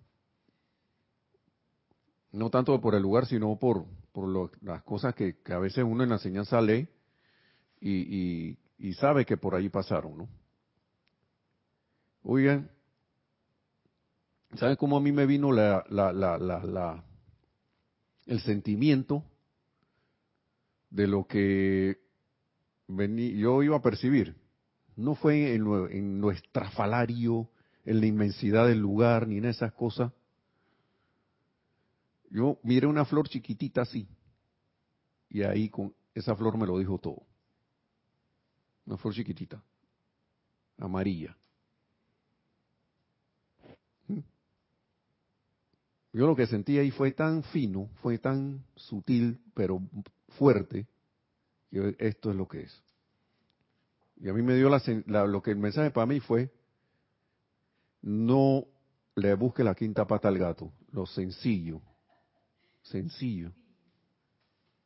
No tanto por el lugar, sino por, por las cosas que, a veces uno en la enseñanza lee y, sabe que por ahí pasaron, ¿no? Oigan, ¿Saben cómo a mí me vino la, la, la, el sentimiento de lo que yo iba a percibir? No fue en lo, en en la inmensidad del lugar, ni en esas cosas. Yo miré una flor chiquitita así, y ahí con esa flor me lo dijo todo. Una flor chiquitita, amarilla. Yo lo que sentí ahí fue tan fino, fue tan sutil, pero fuerte, que esto es lo que es. Y a mí me dio la, lo que el mensaje para mí fue, no le busque la quinta pata al gato, lo sencillo, sencillo,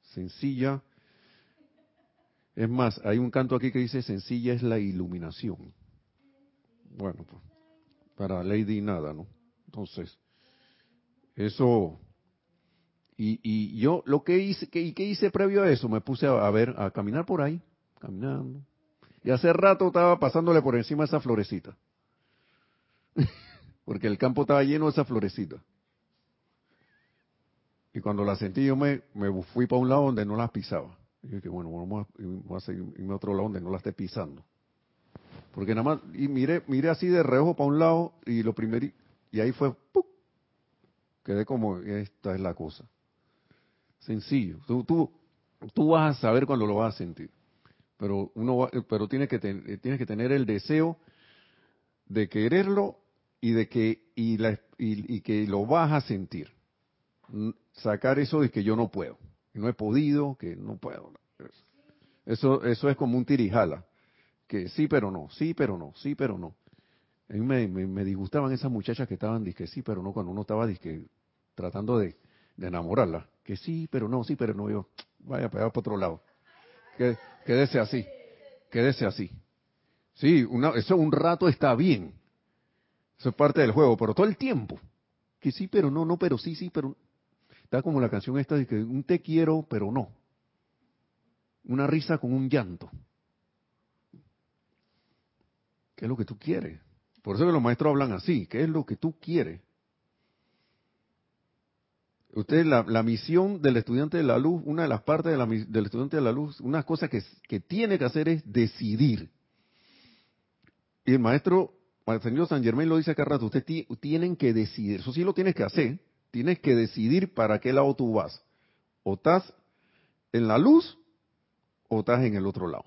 sencilla. Es más, hay un canto aquí que dice, sencilla es la iluminación. Bueno, pues, para Lady nada, ¿no? Entonces, eso, y, y yo lo que hice, y qué hice previo a eso, me puse a, ver, a caminar por ahí, caminando. Y hace rato estaba pasándole por encima esa florecita. Porque el campo estaba lleno de esa florecita. Y cuando la sentí, yo me, me fui para un lado donde no las pisaba. Y dije, bueno, vamos a, a seguirme a otro lado donde no la esté pisando. Porque nada más, y miré, miré así de reojo para un lado, y lo primero, y ahí fue, ¡pum! Quedé como, esta es la cosa. Sencillo. Tú, tú, tú vas a saber cuando lo vas a sentir. Pero uno pero tienes que, tienes que tener el deseo de quererlo y de que, y, la, y, que lo vas a sentir. Sacar eso de que yo no puedo. Que no he podido, que no puedo. Eso, eso es como un tirijala. Que sí, pero no, sí, pero no, sí, pero no. A mí me, disgustaban esas muchachas que estaban, que sí, pero no, cuando uno estaba disque, tratando de, enamorarla. Que sí, pero no, sí, pero no, yo, vaya pegar por otro lado. Que, quédese así, quédese así. Sí, una, eso un rato está bien. Eso es parte del juego, pero todo el tiempo. Que sí, pero no, no, pero sí, sí, pero... Está como la canción esta de que un te quiero, pero no. Una risa con un llanto. ¿Qué es lo que tú quieres? Por eso que los maestros hablan así, ¿qué es lo que tú quieres? Usted, la, la misión del estudiante de la luz, una de las partes del estudiante de la luz, una cosa que, que tiene que hacer es decidir. Y el maestro, el señor San Germán lo dice acá rato, usted tienen que decidir, eso sí lo tienes que hacer, tienes que decidir para qué lado tú vas. O estás en la luz o estás en el otro lado.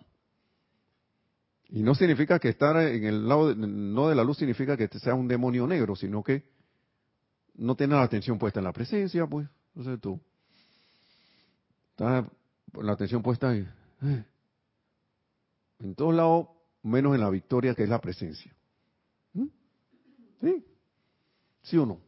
Y no significa que estar en el lado, no de la luz significa que sea un demonio negro, sino que no tener la atención puesta en la presencia, pues, no sé tú. Estás la atención puesta en, eh, en todos lados, menos en la victoria que es la presencia. ¿Mm? ¿Sí? ¿Sí o no?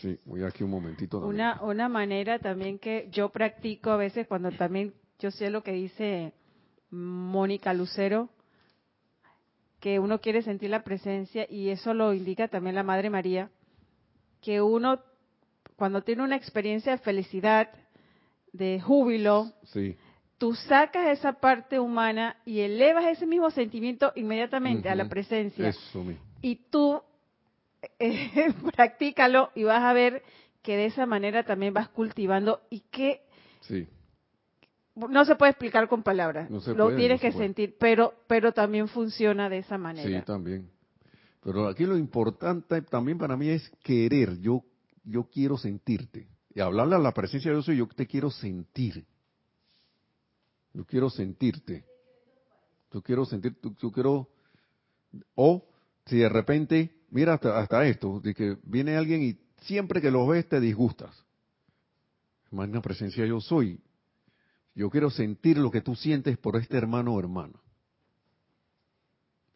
Sí, voy aquí un momentito. Una, una manera también que yo practico a veces cuando también yo sé lo que dice Mónica Lucero, que uno quiere sentir la presencia y eso lo indica también la Madre María, que uno cuando tiene una experiencia de felicidad, de júbilo, tú sacas esa parte humana y elevas ese mismo sentimiento inmediatamente a la presencia. y tú eh, practícalo y vas a ver que de esa manera también vas cultivando y que no se puede explicar con palabras, lo tienes que sentir, pero pero también funciona de esa manera. Sí, también. Pero aquí lo importante también para mí es querer. Yo yo quiero sentirte. Y hablarle a la presencia de Dios, yo te quiero sentir. Yo quiero sentirte. Yo quiero sentir, yo quiero, o si de repente, mira hasta, hasta esto, de que viene alguien y siempre que lo ves te disgustas. Magna presencia yo soy. Yo quiero sentir lo que tú sientes por este hermano o hermana.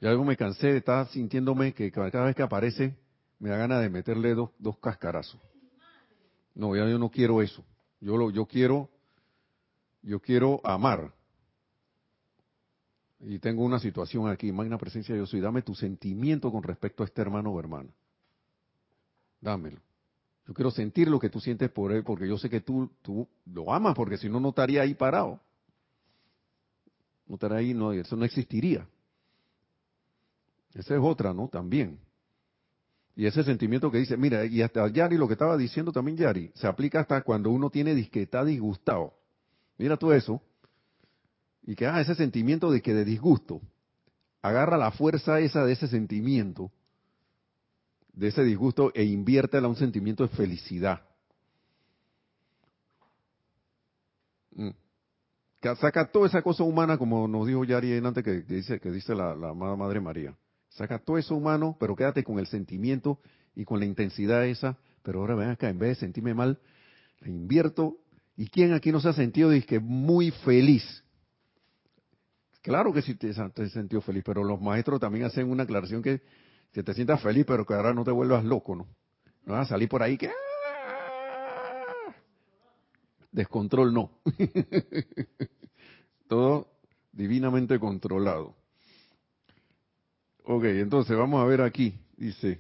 Y algo me cansé de estar sintiéndome que cada vez que aparece me da ganas de meterle dos, dos cascarazos. No, ya yo no quiero eso. Yo lo, yo quiero, yo quiero amar. Y tengo una situación aquí, magna presencia de Dios, y dame tu sentimiento con respecto a este hermano o hermana. Dámelo. Yo quiero sentir lo que tú sientes por él, porque yo sé que tú, tú lo amas, porque si no, no estaría ahí parado. No estaría ahí, no, eso no existiría. Esa es otra, ¿no? También. Y ese sentimiento que dice, mira, y hasta Yari, lo que estaba diciendo también Yari, se aplica hasta cuando uno tiene disqueta disgustado. Mira tú eso. Y que, ah, ese sentimiento de que de disgusto, agarra la fuerza esa de ese sentimiento de ese disgusto e inviértela a un sentimiento de felicidad. Mm. Saca toda esa cosa humana, como nos dijo Yari antes que dice, que dice la, la Madre María. Saca todo eso humano, pero quédate con el sentimiento y con la intensidad esa. Pero ahora ven acá, en vez de sentirme mal, le invierto. ¿Y quién aquí no se ha sentido que muy feliz? Claro que sí te, te feliz, pero los maestros también hacen una aclaración que que te sientas feliz, pero que ahora no te vuelvas loco, ¿no? No vas a salir por ahí que... ¡ah! Descontrol no. Todo divinamente controlado. Ok, entonces vamos a ver aquí. Dice...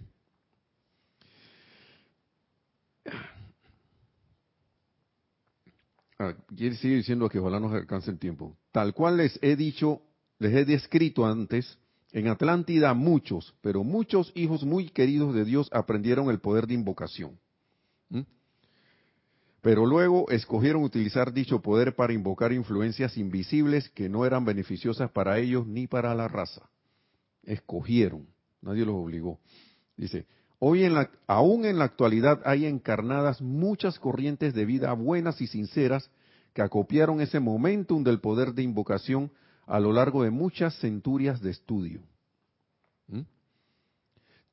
Ah, sigue diciendo que ojalá nos alcance el tiempo. Tal cual les he dicho, les he descrito antes, en Atlántida muchos, pero muchos hijos muy queridos de Dios aprendieron el poder de invocación. Pero luego escogieron utilizar dicho poder para invocar influencias invisibles que no eran beneficiosas para ellos ni para la raza. Escogieron, nadie los obligó. Dice, hoy en la, aún en la actualidad hay encarnadas muchas corrientes de vida buenas y sinceras que acopiaron ese momentum del poder de invocación a lo largo de muchas centurias de estudio,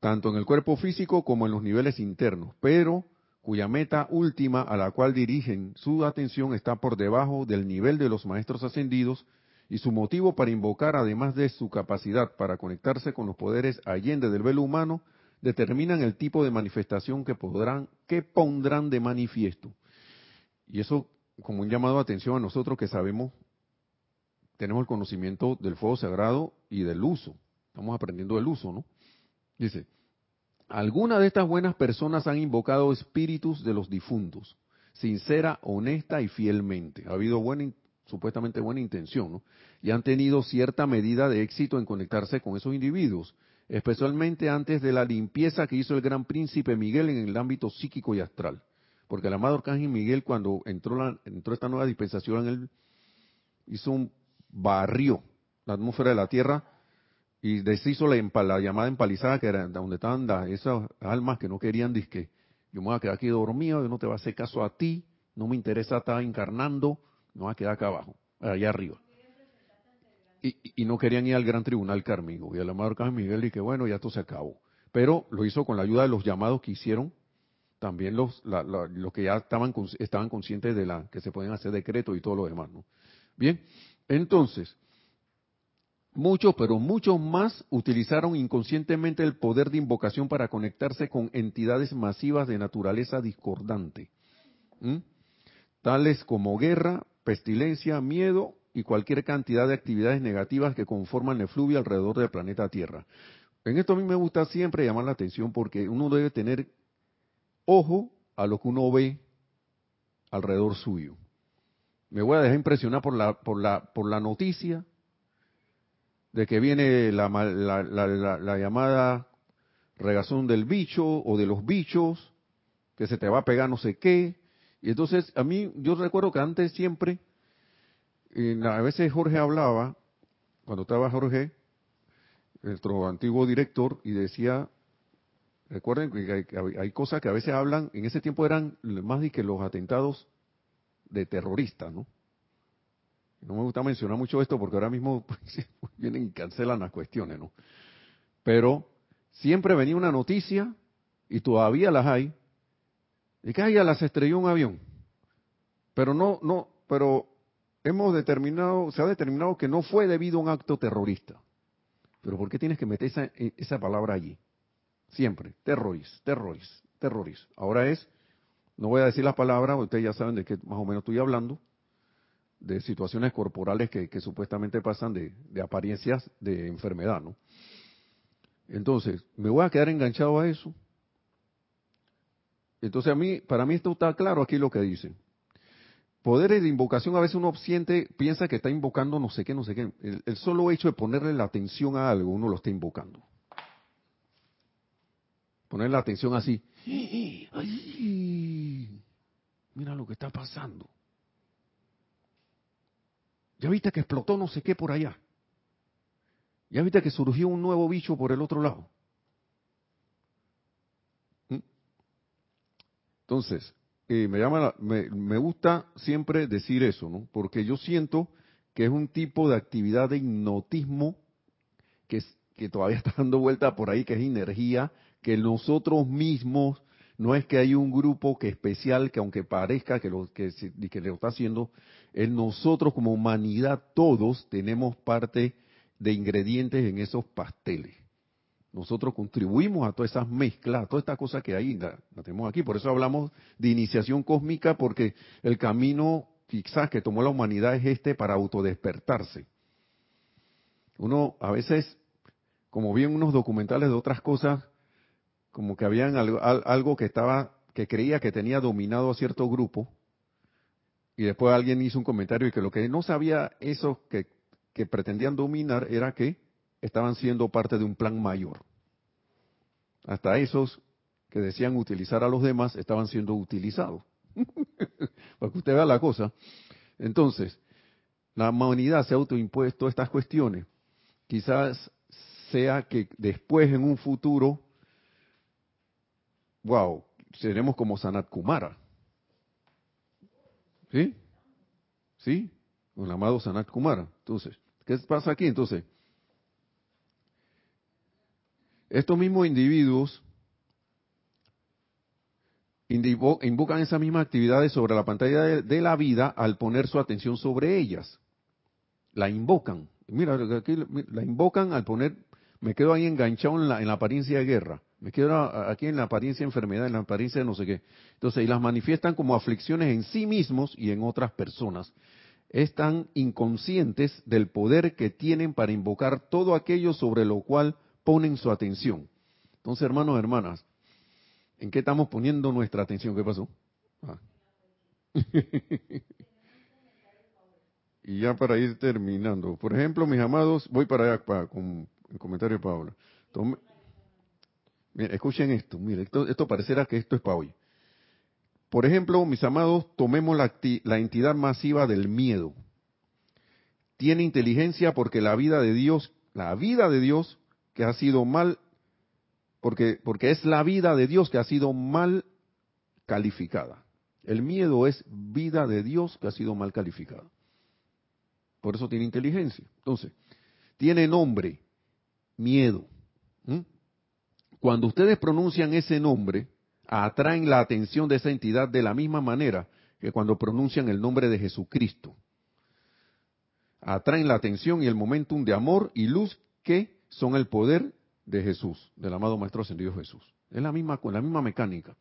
tanto en el cuerpo físico como en los niveles internos, pero cuya meta última a la cual dirigen su atención está por debajo del nivel de los maestros ascendidos y su motivo para invocar, además de su capacidad para conectarse con los poderes allende del velo humano, determinan el tipo de manifestación que podrán, que pondrán de manifiesto. Y eso como un llamado de atención a nosotros que sabemos tenemos el conocimiento del fuego sagrado y del uso. Estamos aprendiendo el uso, ¿no? Dice, algunas de estas buenas personas han invocado espíritus de los difuntos, sincera, honesta y fielmente. Ha habido buena, supuestamente buena intención, ¿no? Y han tenido cierta medida de éxito en conectarse con esos individuos, especialmente antes de la limpieza que hizo el gran príncipe Miguel en el ámbito psíquico y astral. Porque el amado Arcángel Miguel, cuando entró, la, entró esta nueva dispensación, él hizo un barrió la atmósfera de la Tierra y deshizo la, la llamada empalizada que era donde estaban esas almas que no querían disque yo me voy a quedar aquí dormido, yo no te voy a hacer caso a ti, no me interesa estar encarnando, no voy a quedar acá abajo, allá arriba. Y, no querían ir al gran tribunal kármico. Y el amado Arcángel Miguel que bueno, ya esto se acabó. Pero lo hizo con la ayuda de los llamados que hicieron también los, los que ya estaban, estaban conscientes de la que se pueden hacer decretos y todo lo demás. ¿no? Bien, entonces, muchos, pero muchos más utilizaron inconscientemente el poder de invocación para conectarse con entidades masivas de naturaleza discordante, tales como guerra, pestilencia, miedo y cualquier cantidad de actividades negativas que conforman el fluvio alrededor del planeta Tierra. En esto a mí me gusta siempre llamar la atención porque uno debe tener ojo a lo que uno ve alrededor suyo me voy a dejar impresionar por la, por la, por la noticia de que viene la, la, la, llamada regazón del bicho o de los bichos, que se te va a pegar no sé qué. Y entonces, a mí, yo recuerdo que antes siempre, a veces Jorge hablaba, cuando estaba Jorge, nuestro antiguo director, y decía, recuerden que hay, cosas que a veces hablan, en ese tiempo eran más de que los atentados de terroristas, ¿no? No me gusta mencionar mucho esto porque ahora mismo pues, vienen y cancelan las cuestiones, ¿no? Pero siempre venía una noticia, y todavía las hay, de que ya las estrelló un avión. Pero no, no, pero hemos determinado, se ha determinado que no fue debido a un acto terrorista. Pero ¿por qué tienes que meter esa, esa palabra allí? Siempre, terrorista, terrorista, terrorista. Ahora es, no voy a decir las palabras, ustedes ya saben de qué más o menos estoy hablando, de situaciones corporales que, supuestamente pasan de, apariencias de enfermedad, ¿no? Entonces, me voy a quedar enganchado a eso. Entonces, a mí, para mí esto está claro aquí lo que dice. Poderes de invocación, a veces uno siente, piensa que está invocando no sé qué, no sé qué. El, solo hecho de ponerle la atención a algo, uno lo está invocando. Poner la atención así. mira lo que está pasando. Ya viste que explotó no sé qué por allá. Ya viste que surgió un nuevo bicho por el otro lado. ¿Mm? Entonces, me, llama, me, gusta siempre decir eso, ¿no? Porque yo siento que es un tipo de actividad de hipnotismo que, que todavía está dando vuelta por ahí, que es energía, que nosotros mismos, no es que hay un grupo que especial, que aunque parezca que lo que, que lo está haciendo, en nosotros como humanidad todos tenemos parte de ingredientes en esos pasteles. Nosotros contribuimos a todas esas mezclas, a toda esta cosa que hay, la, tenemos aquí. Por eso hablamos de iniciación cósmica, porque el camino quizás que tomó la humanidad es este para autodespertarse. Uno a veces, como vi en unos documentales de otras cosas, como que habían algo, algo que estaba, que creía que tenía dominado a cierto grupo, y después alguien hizo un comentario y que lo que no sabía esos que, que pretendían dominar era que estaban siendo parte de un plan mayor. Hasta esos que decían utilizar a los demás estaban siendo utilizados. Para que usted vea la cosa. Entonces, la humanidad se ha autoimpuesto estas cuestiones. Quizás sea que después, en un futuro, wow, seremos como Sanat Kumara. ¿Sí? ¿Sí? Amado Sanat Kumara. Entonces, ¿qué pasa aquí? Entonces, estos mismos individuos invocan esas mismas actividades sobre la pantalla de, la vida al poner su atención sobre ellas. La invocan. Mira, aquí la invocan al poner, me quedo ahí enganchado en la, en la apariencia de guerra. Me quedo aquí en la apariencia de enfermedad, en la apariencia de no sé qué. Entonces, y las manifiestan como aflicciones en sí mismos y en otras personas. Están inconscientes del poder que tienen para invocar todo aquello sobre lo cual ponen su atención. Entonces, hermanos, hermanas, ¿en qué estamos poniendo nuestra atención? ¿Qué pasó? Ah. y ya para ir terminando. Por ejemplo, mis amados, voy para allá con el comentario de Paula. Miren, escuchen esto, miren, esto, esto parecerá que esto es para hoy. Por ejemplo, mis amados, tomemos la entidad masiva del miedo. Tiene inteligencia porque la vida de Dios, la vida de Dios que ha sido mal, porque, porque es la vida de Dios que ha sido mal calificada. El miedo es vida de Dios que ha sido mal calificada. Por eso tiene inteligencia. Entonces, tiene nombre, miedo. Cuando ustedes pronuncian ese nombre, atraen la atención de esa entidad de la misma manera que cuando pronuncian el nombre de Jesucristo. Atraen la atención y el momentum de amor y luz que son el poder de Jesús, del amado Maestro Ascendido Jesús. Es la misma, la misma mecánica.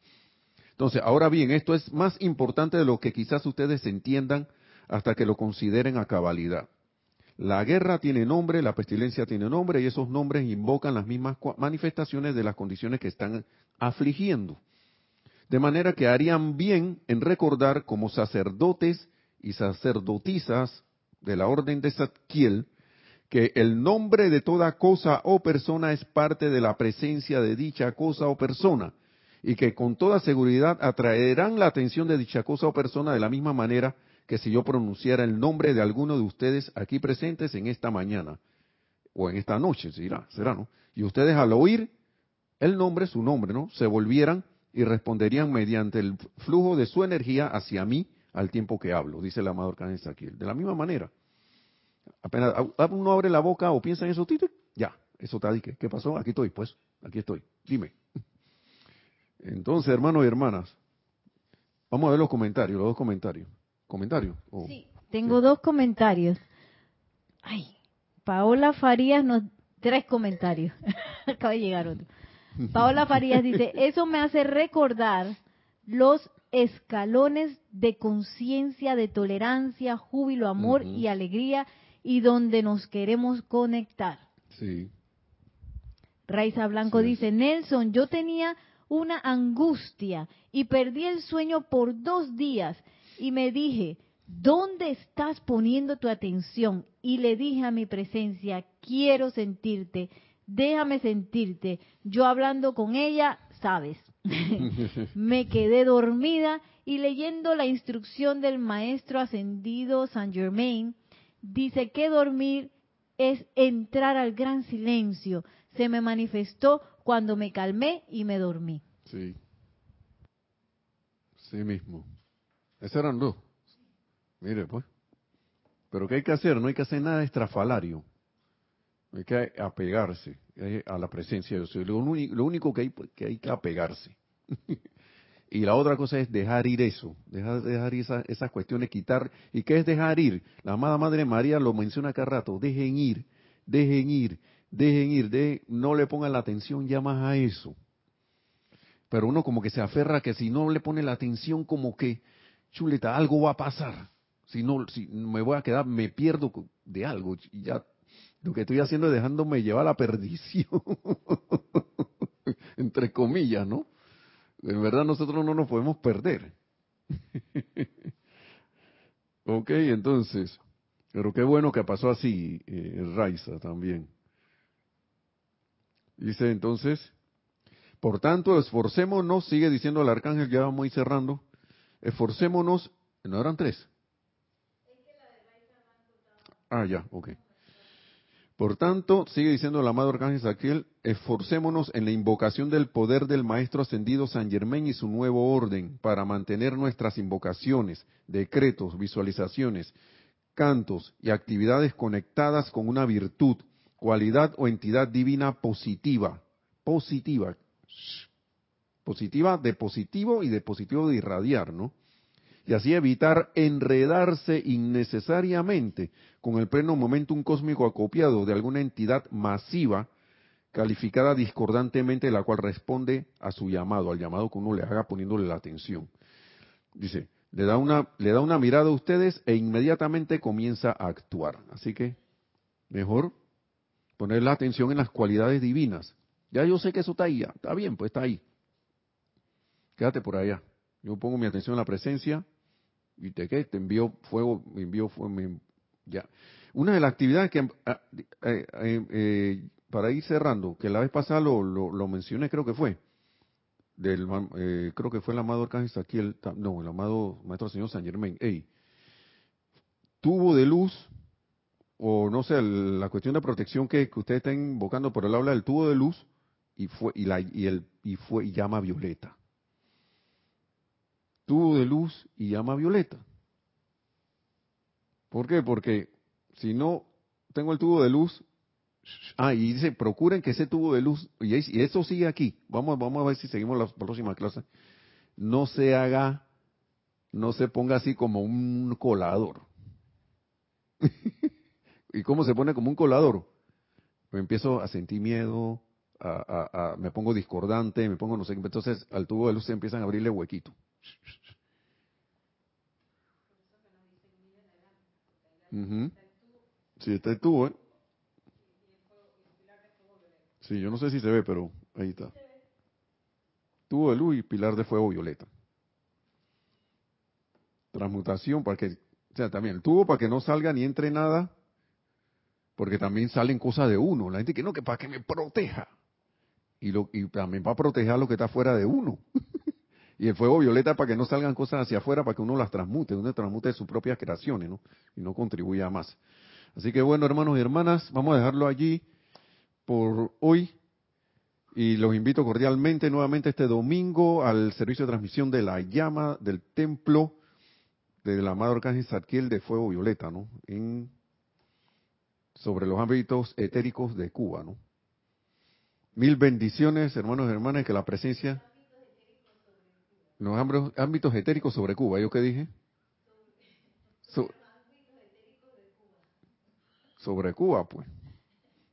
Entonces, ahora bien, esto es más importante de lo que quizás ustedes entiendan hasta que lo consideren a cabalidad. La guerra tiene nombre, la pestilencia tiene nombre y esos nombres invocan las mismas manifestaciones de las condiciones que están afligiendo. De manera que harían bien en recordar como sacerdotes y sacerdotisas de la orden de Zadkiel que el nombre de toda cosa o persona es parte de la presencia de dicha cosa o persona y que con toda seguridad atraerán la atención de dicha cosa o persona de la misma manera que si yo pronunciara el nombre de alguno de ustedes aquí presentes en esta mañana o en esta noche, será, será, ¿no? Y ustedes al oír el nombre, su nombre, ¿no? Se volvieran y responderían mediante el flujo de su energía hacia mí al tiempo que hablo, dice el amado Arcángel aquí. De la misma manera, apenas uno abre la boca o piensa en eso, ya, eso está ahí. ¿Qué pasó? Aquí estoy, pues, aquí estoy. Dime. Entonces, hermanos y hermanas, vamos a ver los comentarios, los dos comentarios. ¿Comentarios? sí, tengo dos comentarios. Ay, Paola Farías nos... Tres comentarios. Acaba de llegar otro. Paola Farías dice, eso me hace recordar los escalones de conciencia, de tolerancia, júbilo, amor y alegría y donde nos queremos conectar. Sí. Raiza Blanco dice, Nelson, yo tenía una angustia y perdí el sueño por dos días y me dije, ¿dónde estás poniendo tu atención? Y le dije a mi presencia, quiero sentirte, déjame sentirte. Yo hablando con ella, sabes. me quedé dormida y leyendo la instrucción del maestro ascendido Saint Germain, dice que dormir es entrar al gran silencio. Se me manifestó cuando me calmé y me dormí. Sí. Sí mismo. Ese eran dos. Mire, pues. Pero ¿qué hay que hacer? No hay que hacer nada estrafalario. Hay que apegarse a la presencia de Dios. Lo, único que hay, que hay que apegarse. y la otra cosa es dejar ir eso, dejar, dejar ir esas cuestiones, quitar. ¿Y qué es dejar ir? La amada Madre María lo menciona cada rato. Dejen ir, dejen ir, dejen ir. De, no le pongan la atención ya más a eso. Pero uno como que se aferra que si no le pone la atención como que, chuleta, algo va a pasar. Si no, si me voy a quedar, me pierdo de algo. Ya lo que estoy haciendo es dejándome llevar a la perdición. Entre comillas, ¿no? En verdad nosotros no nos podemos perder. ok, entonces, pero qué bueno que pasó así, eh, Raiza también. Dice entonces, por tanto, esforcémonos, sigue diciendo el arcángel, ya vamos a ir cerrando, esforcémonos, no eran tres. Ah, ya, ok. Por tanto, sigue diciendo el amado Arcángel Saquiel, esforcémonos en la invocación del poder del Maestro Ascendido San Germán y su nuevo orden para mantener nuestras invocaciones, decretos, visualizaciones, cantos y actividades conectadas con una virtud, cualidad o entidad divina positiva, positiva, positiva de positivo y de positivo de irradiar, ¿no? Y así evitar enredarse innecesariamente con el pleno momentum cósmico acopiado de alguna entidad masiva calificada discordantemente, la cual responde a su llamado, al llamado que uno le haga poniéndole la atención. Dice, le da una, le da una mirada a ustedes e inmediatamente comienza a actuar. Así que, mejor poner la atención en las cualidades divinas. Ya yo sé que eso está ahí, está bien, pues está ahí. Quédate por allá. Yo pongo mi atención en la presencia y te qué, te envío fuego, me envío fuego, ya. Una de las actividades que ah, eh, eh, eh, para ir cerrando, que la vez pasada lo, lo, mencioné, creo que fue, del creo que fue el amado Arcángel Saquiel, no, el amado Maestro Señor San Germain, hey, tubo de luz, o no sé, la cuestión de protección que, que ustedes estén invocando por el habla del tubo de luz, y fue, y la, y el, y fue, y llama violeta tubo de luz y llama violeta. ¿Por qué? Porque si no tengo el tubo de luz, ah, y dice, procuren que ese tubo de luz, y, eso sigue aquí, vamos, vamos a ver si seguimos la próxima clase, no se haga, no se ponga así como un colador. ¿Y cómo se pone como un colador? Me empiezo a sentir miedo, me pongo discordante, me pongo no sé qué, entonces al tubo de luz se empiezan a abrirle huequito. Sí, está el tubo, ¿eh? Sí, yo no sé si se ve, pero ahí está. Tubo de luz y pilar de fuego violeta. Transmutación para que, o sea, también el tubo para que no salga ni entre nada, porque también salen cosas de uno. La gente que no, que para que me proteja. y, lo, y también va a proteger a lo que está fuera de uno. y el fuego violeta para que no salgan cosas hacia afuera, para que uno las transmute, uno transmute sus propias creaciones, ¿no? Y no contribuya más. Así que bueno, hermanos y hermanas, vamos a dejarlo allí por hoy. Y los invito cordialmente nuevamente este domingo al servicio de transmisión de la llama del templo del amado Arcángel Zadkiel de Fuego Violeta, ¿no? En, sobre los ámbitos etéricos de Cuba, ¿no? Mil bendiciones, hermanos y hermanas, que la presencia los ámbitos etéricos sobre Cuba. ¿Yo qué dije? sobre Cuba, pues.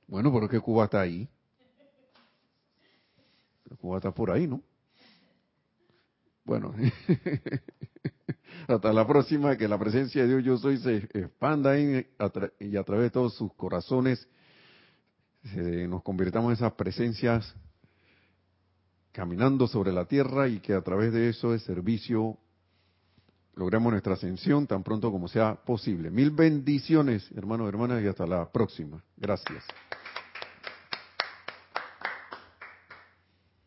Bueno, pero es que Cuba está ahí. Cuba está por ahí, ¿no? Bueno, hasta la próxima, que la presencia de Dios yo soy se expanda ahí y a través de todos sus corazones nos convirtamos en esas presencias caminando sobre la tierra y que a través de eso de servicio logremos nuestra ascensión tan pronto como sea posible. Mil bendiciones, hermanos y hermanas, y hasta la próxima. Gracias.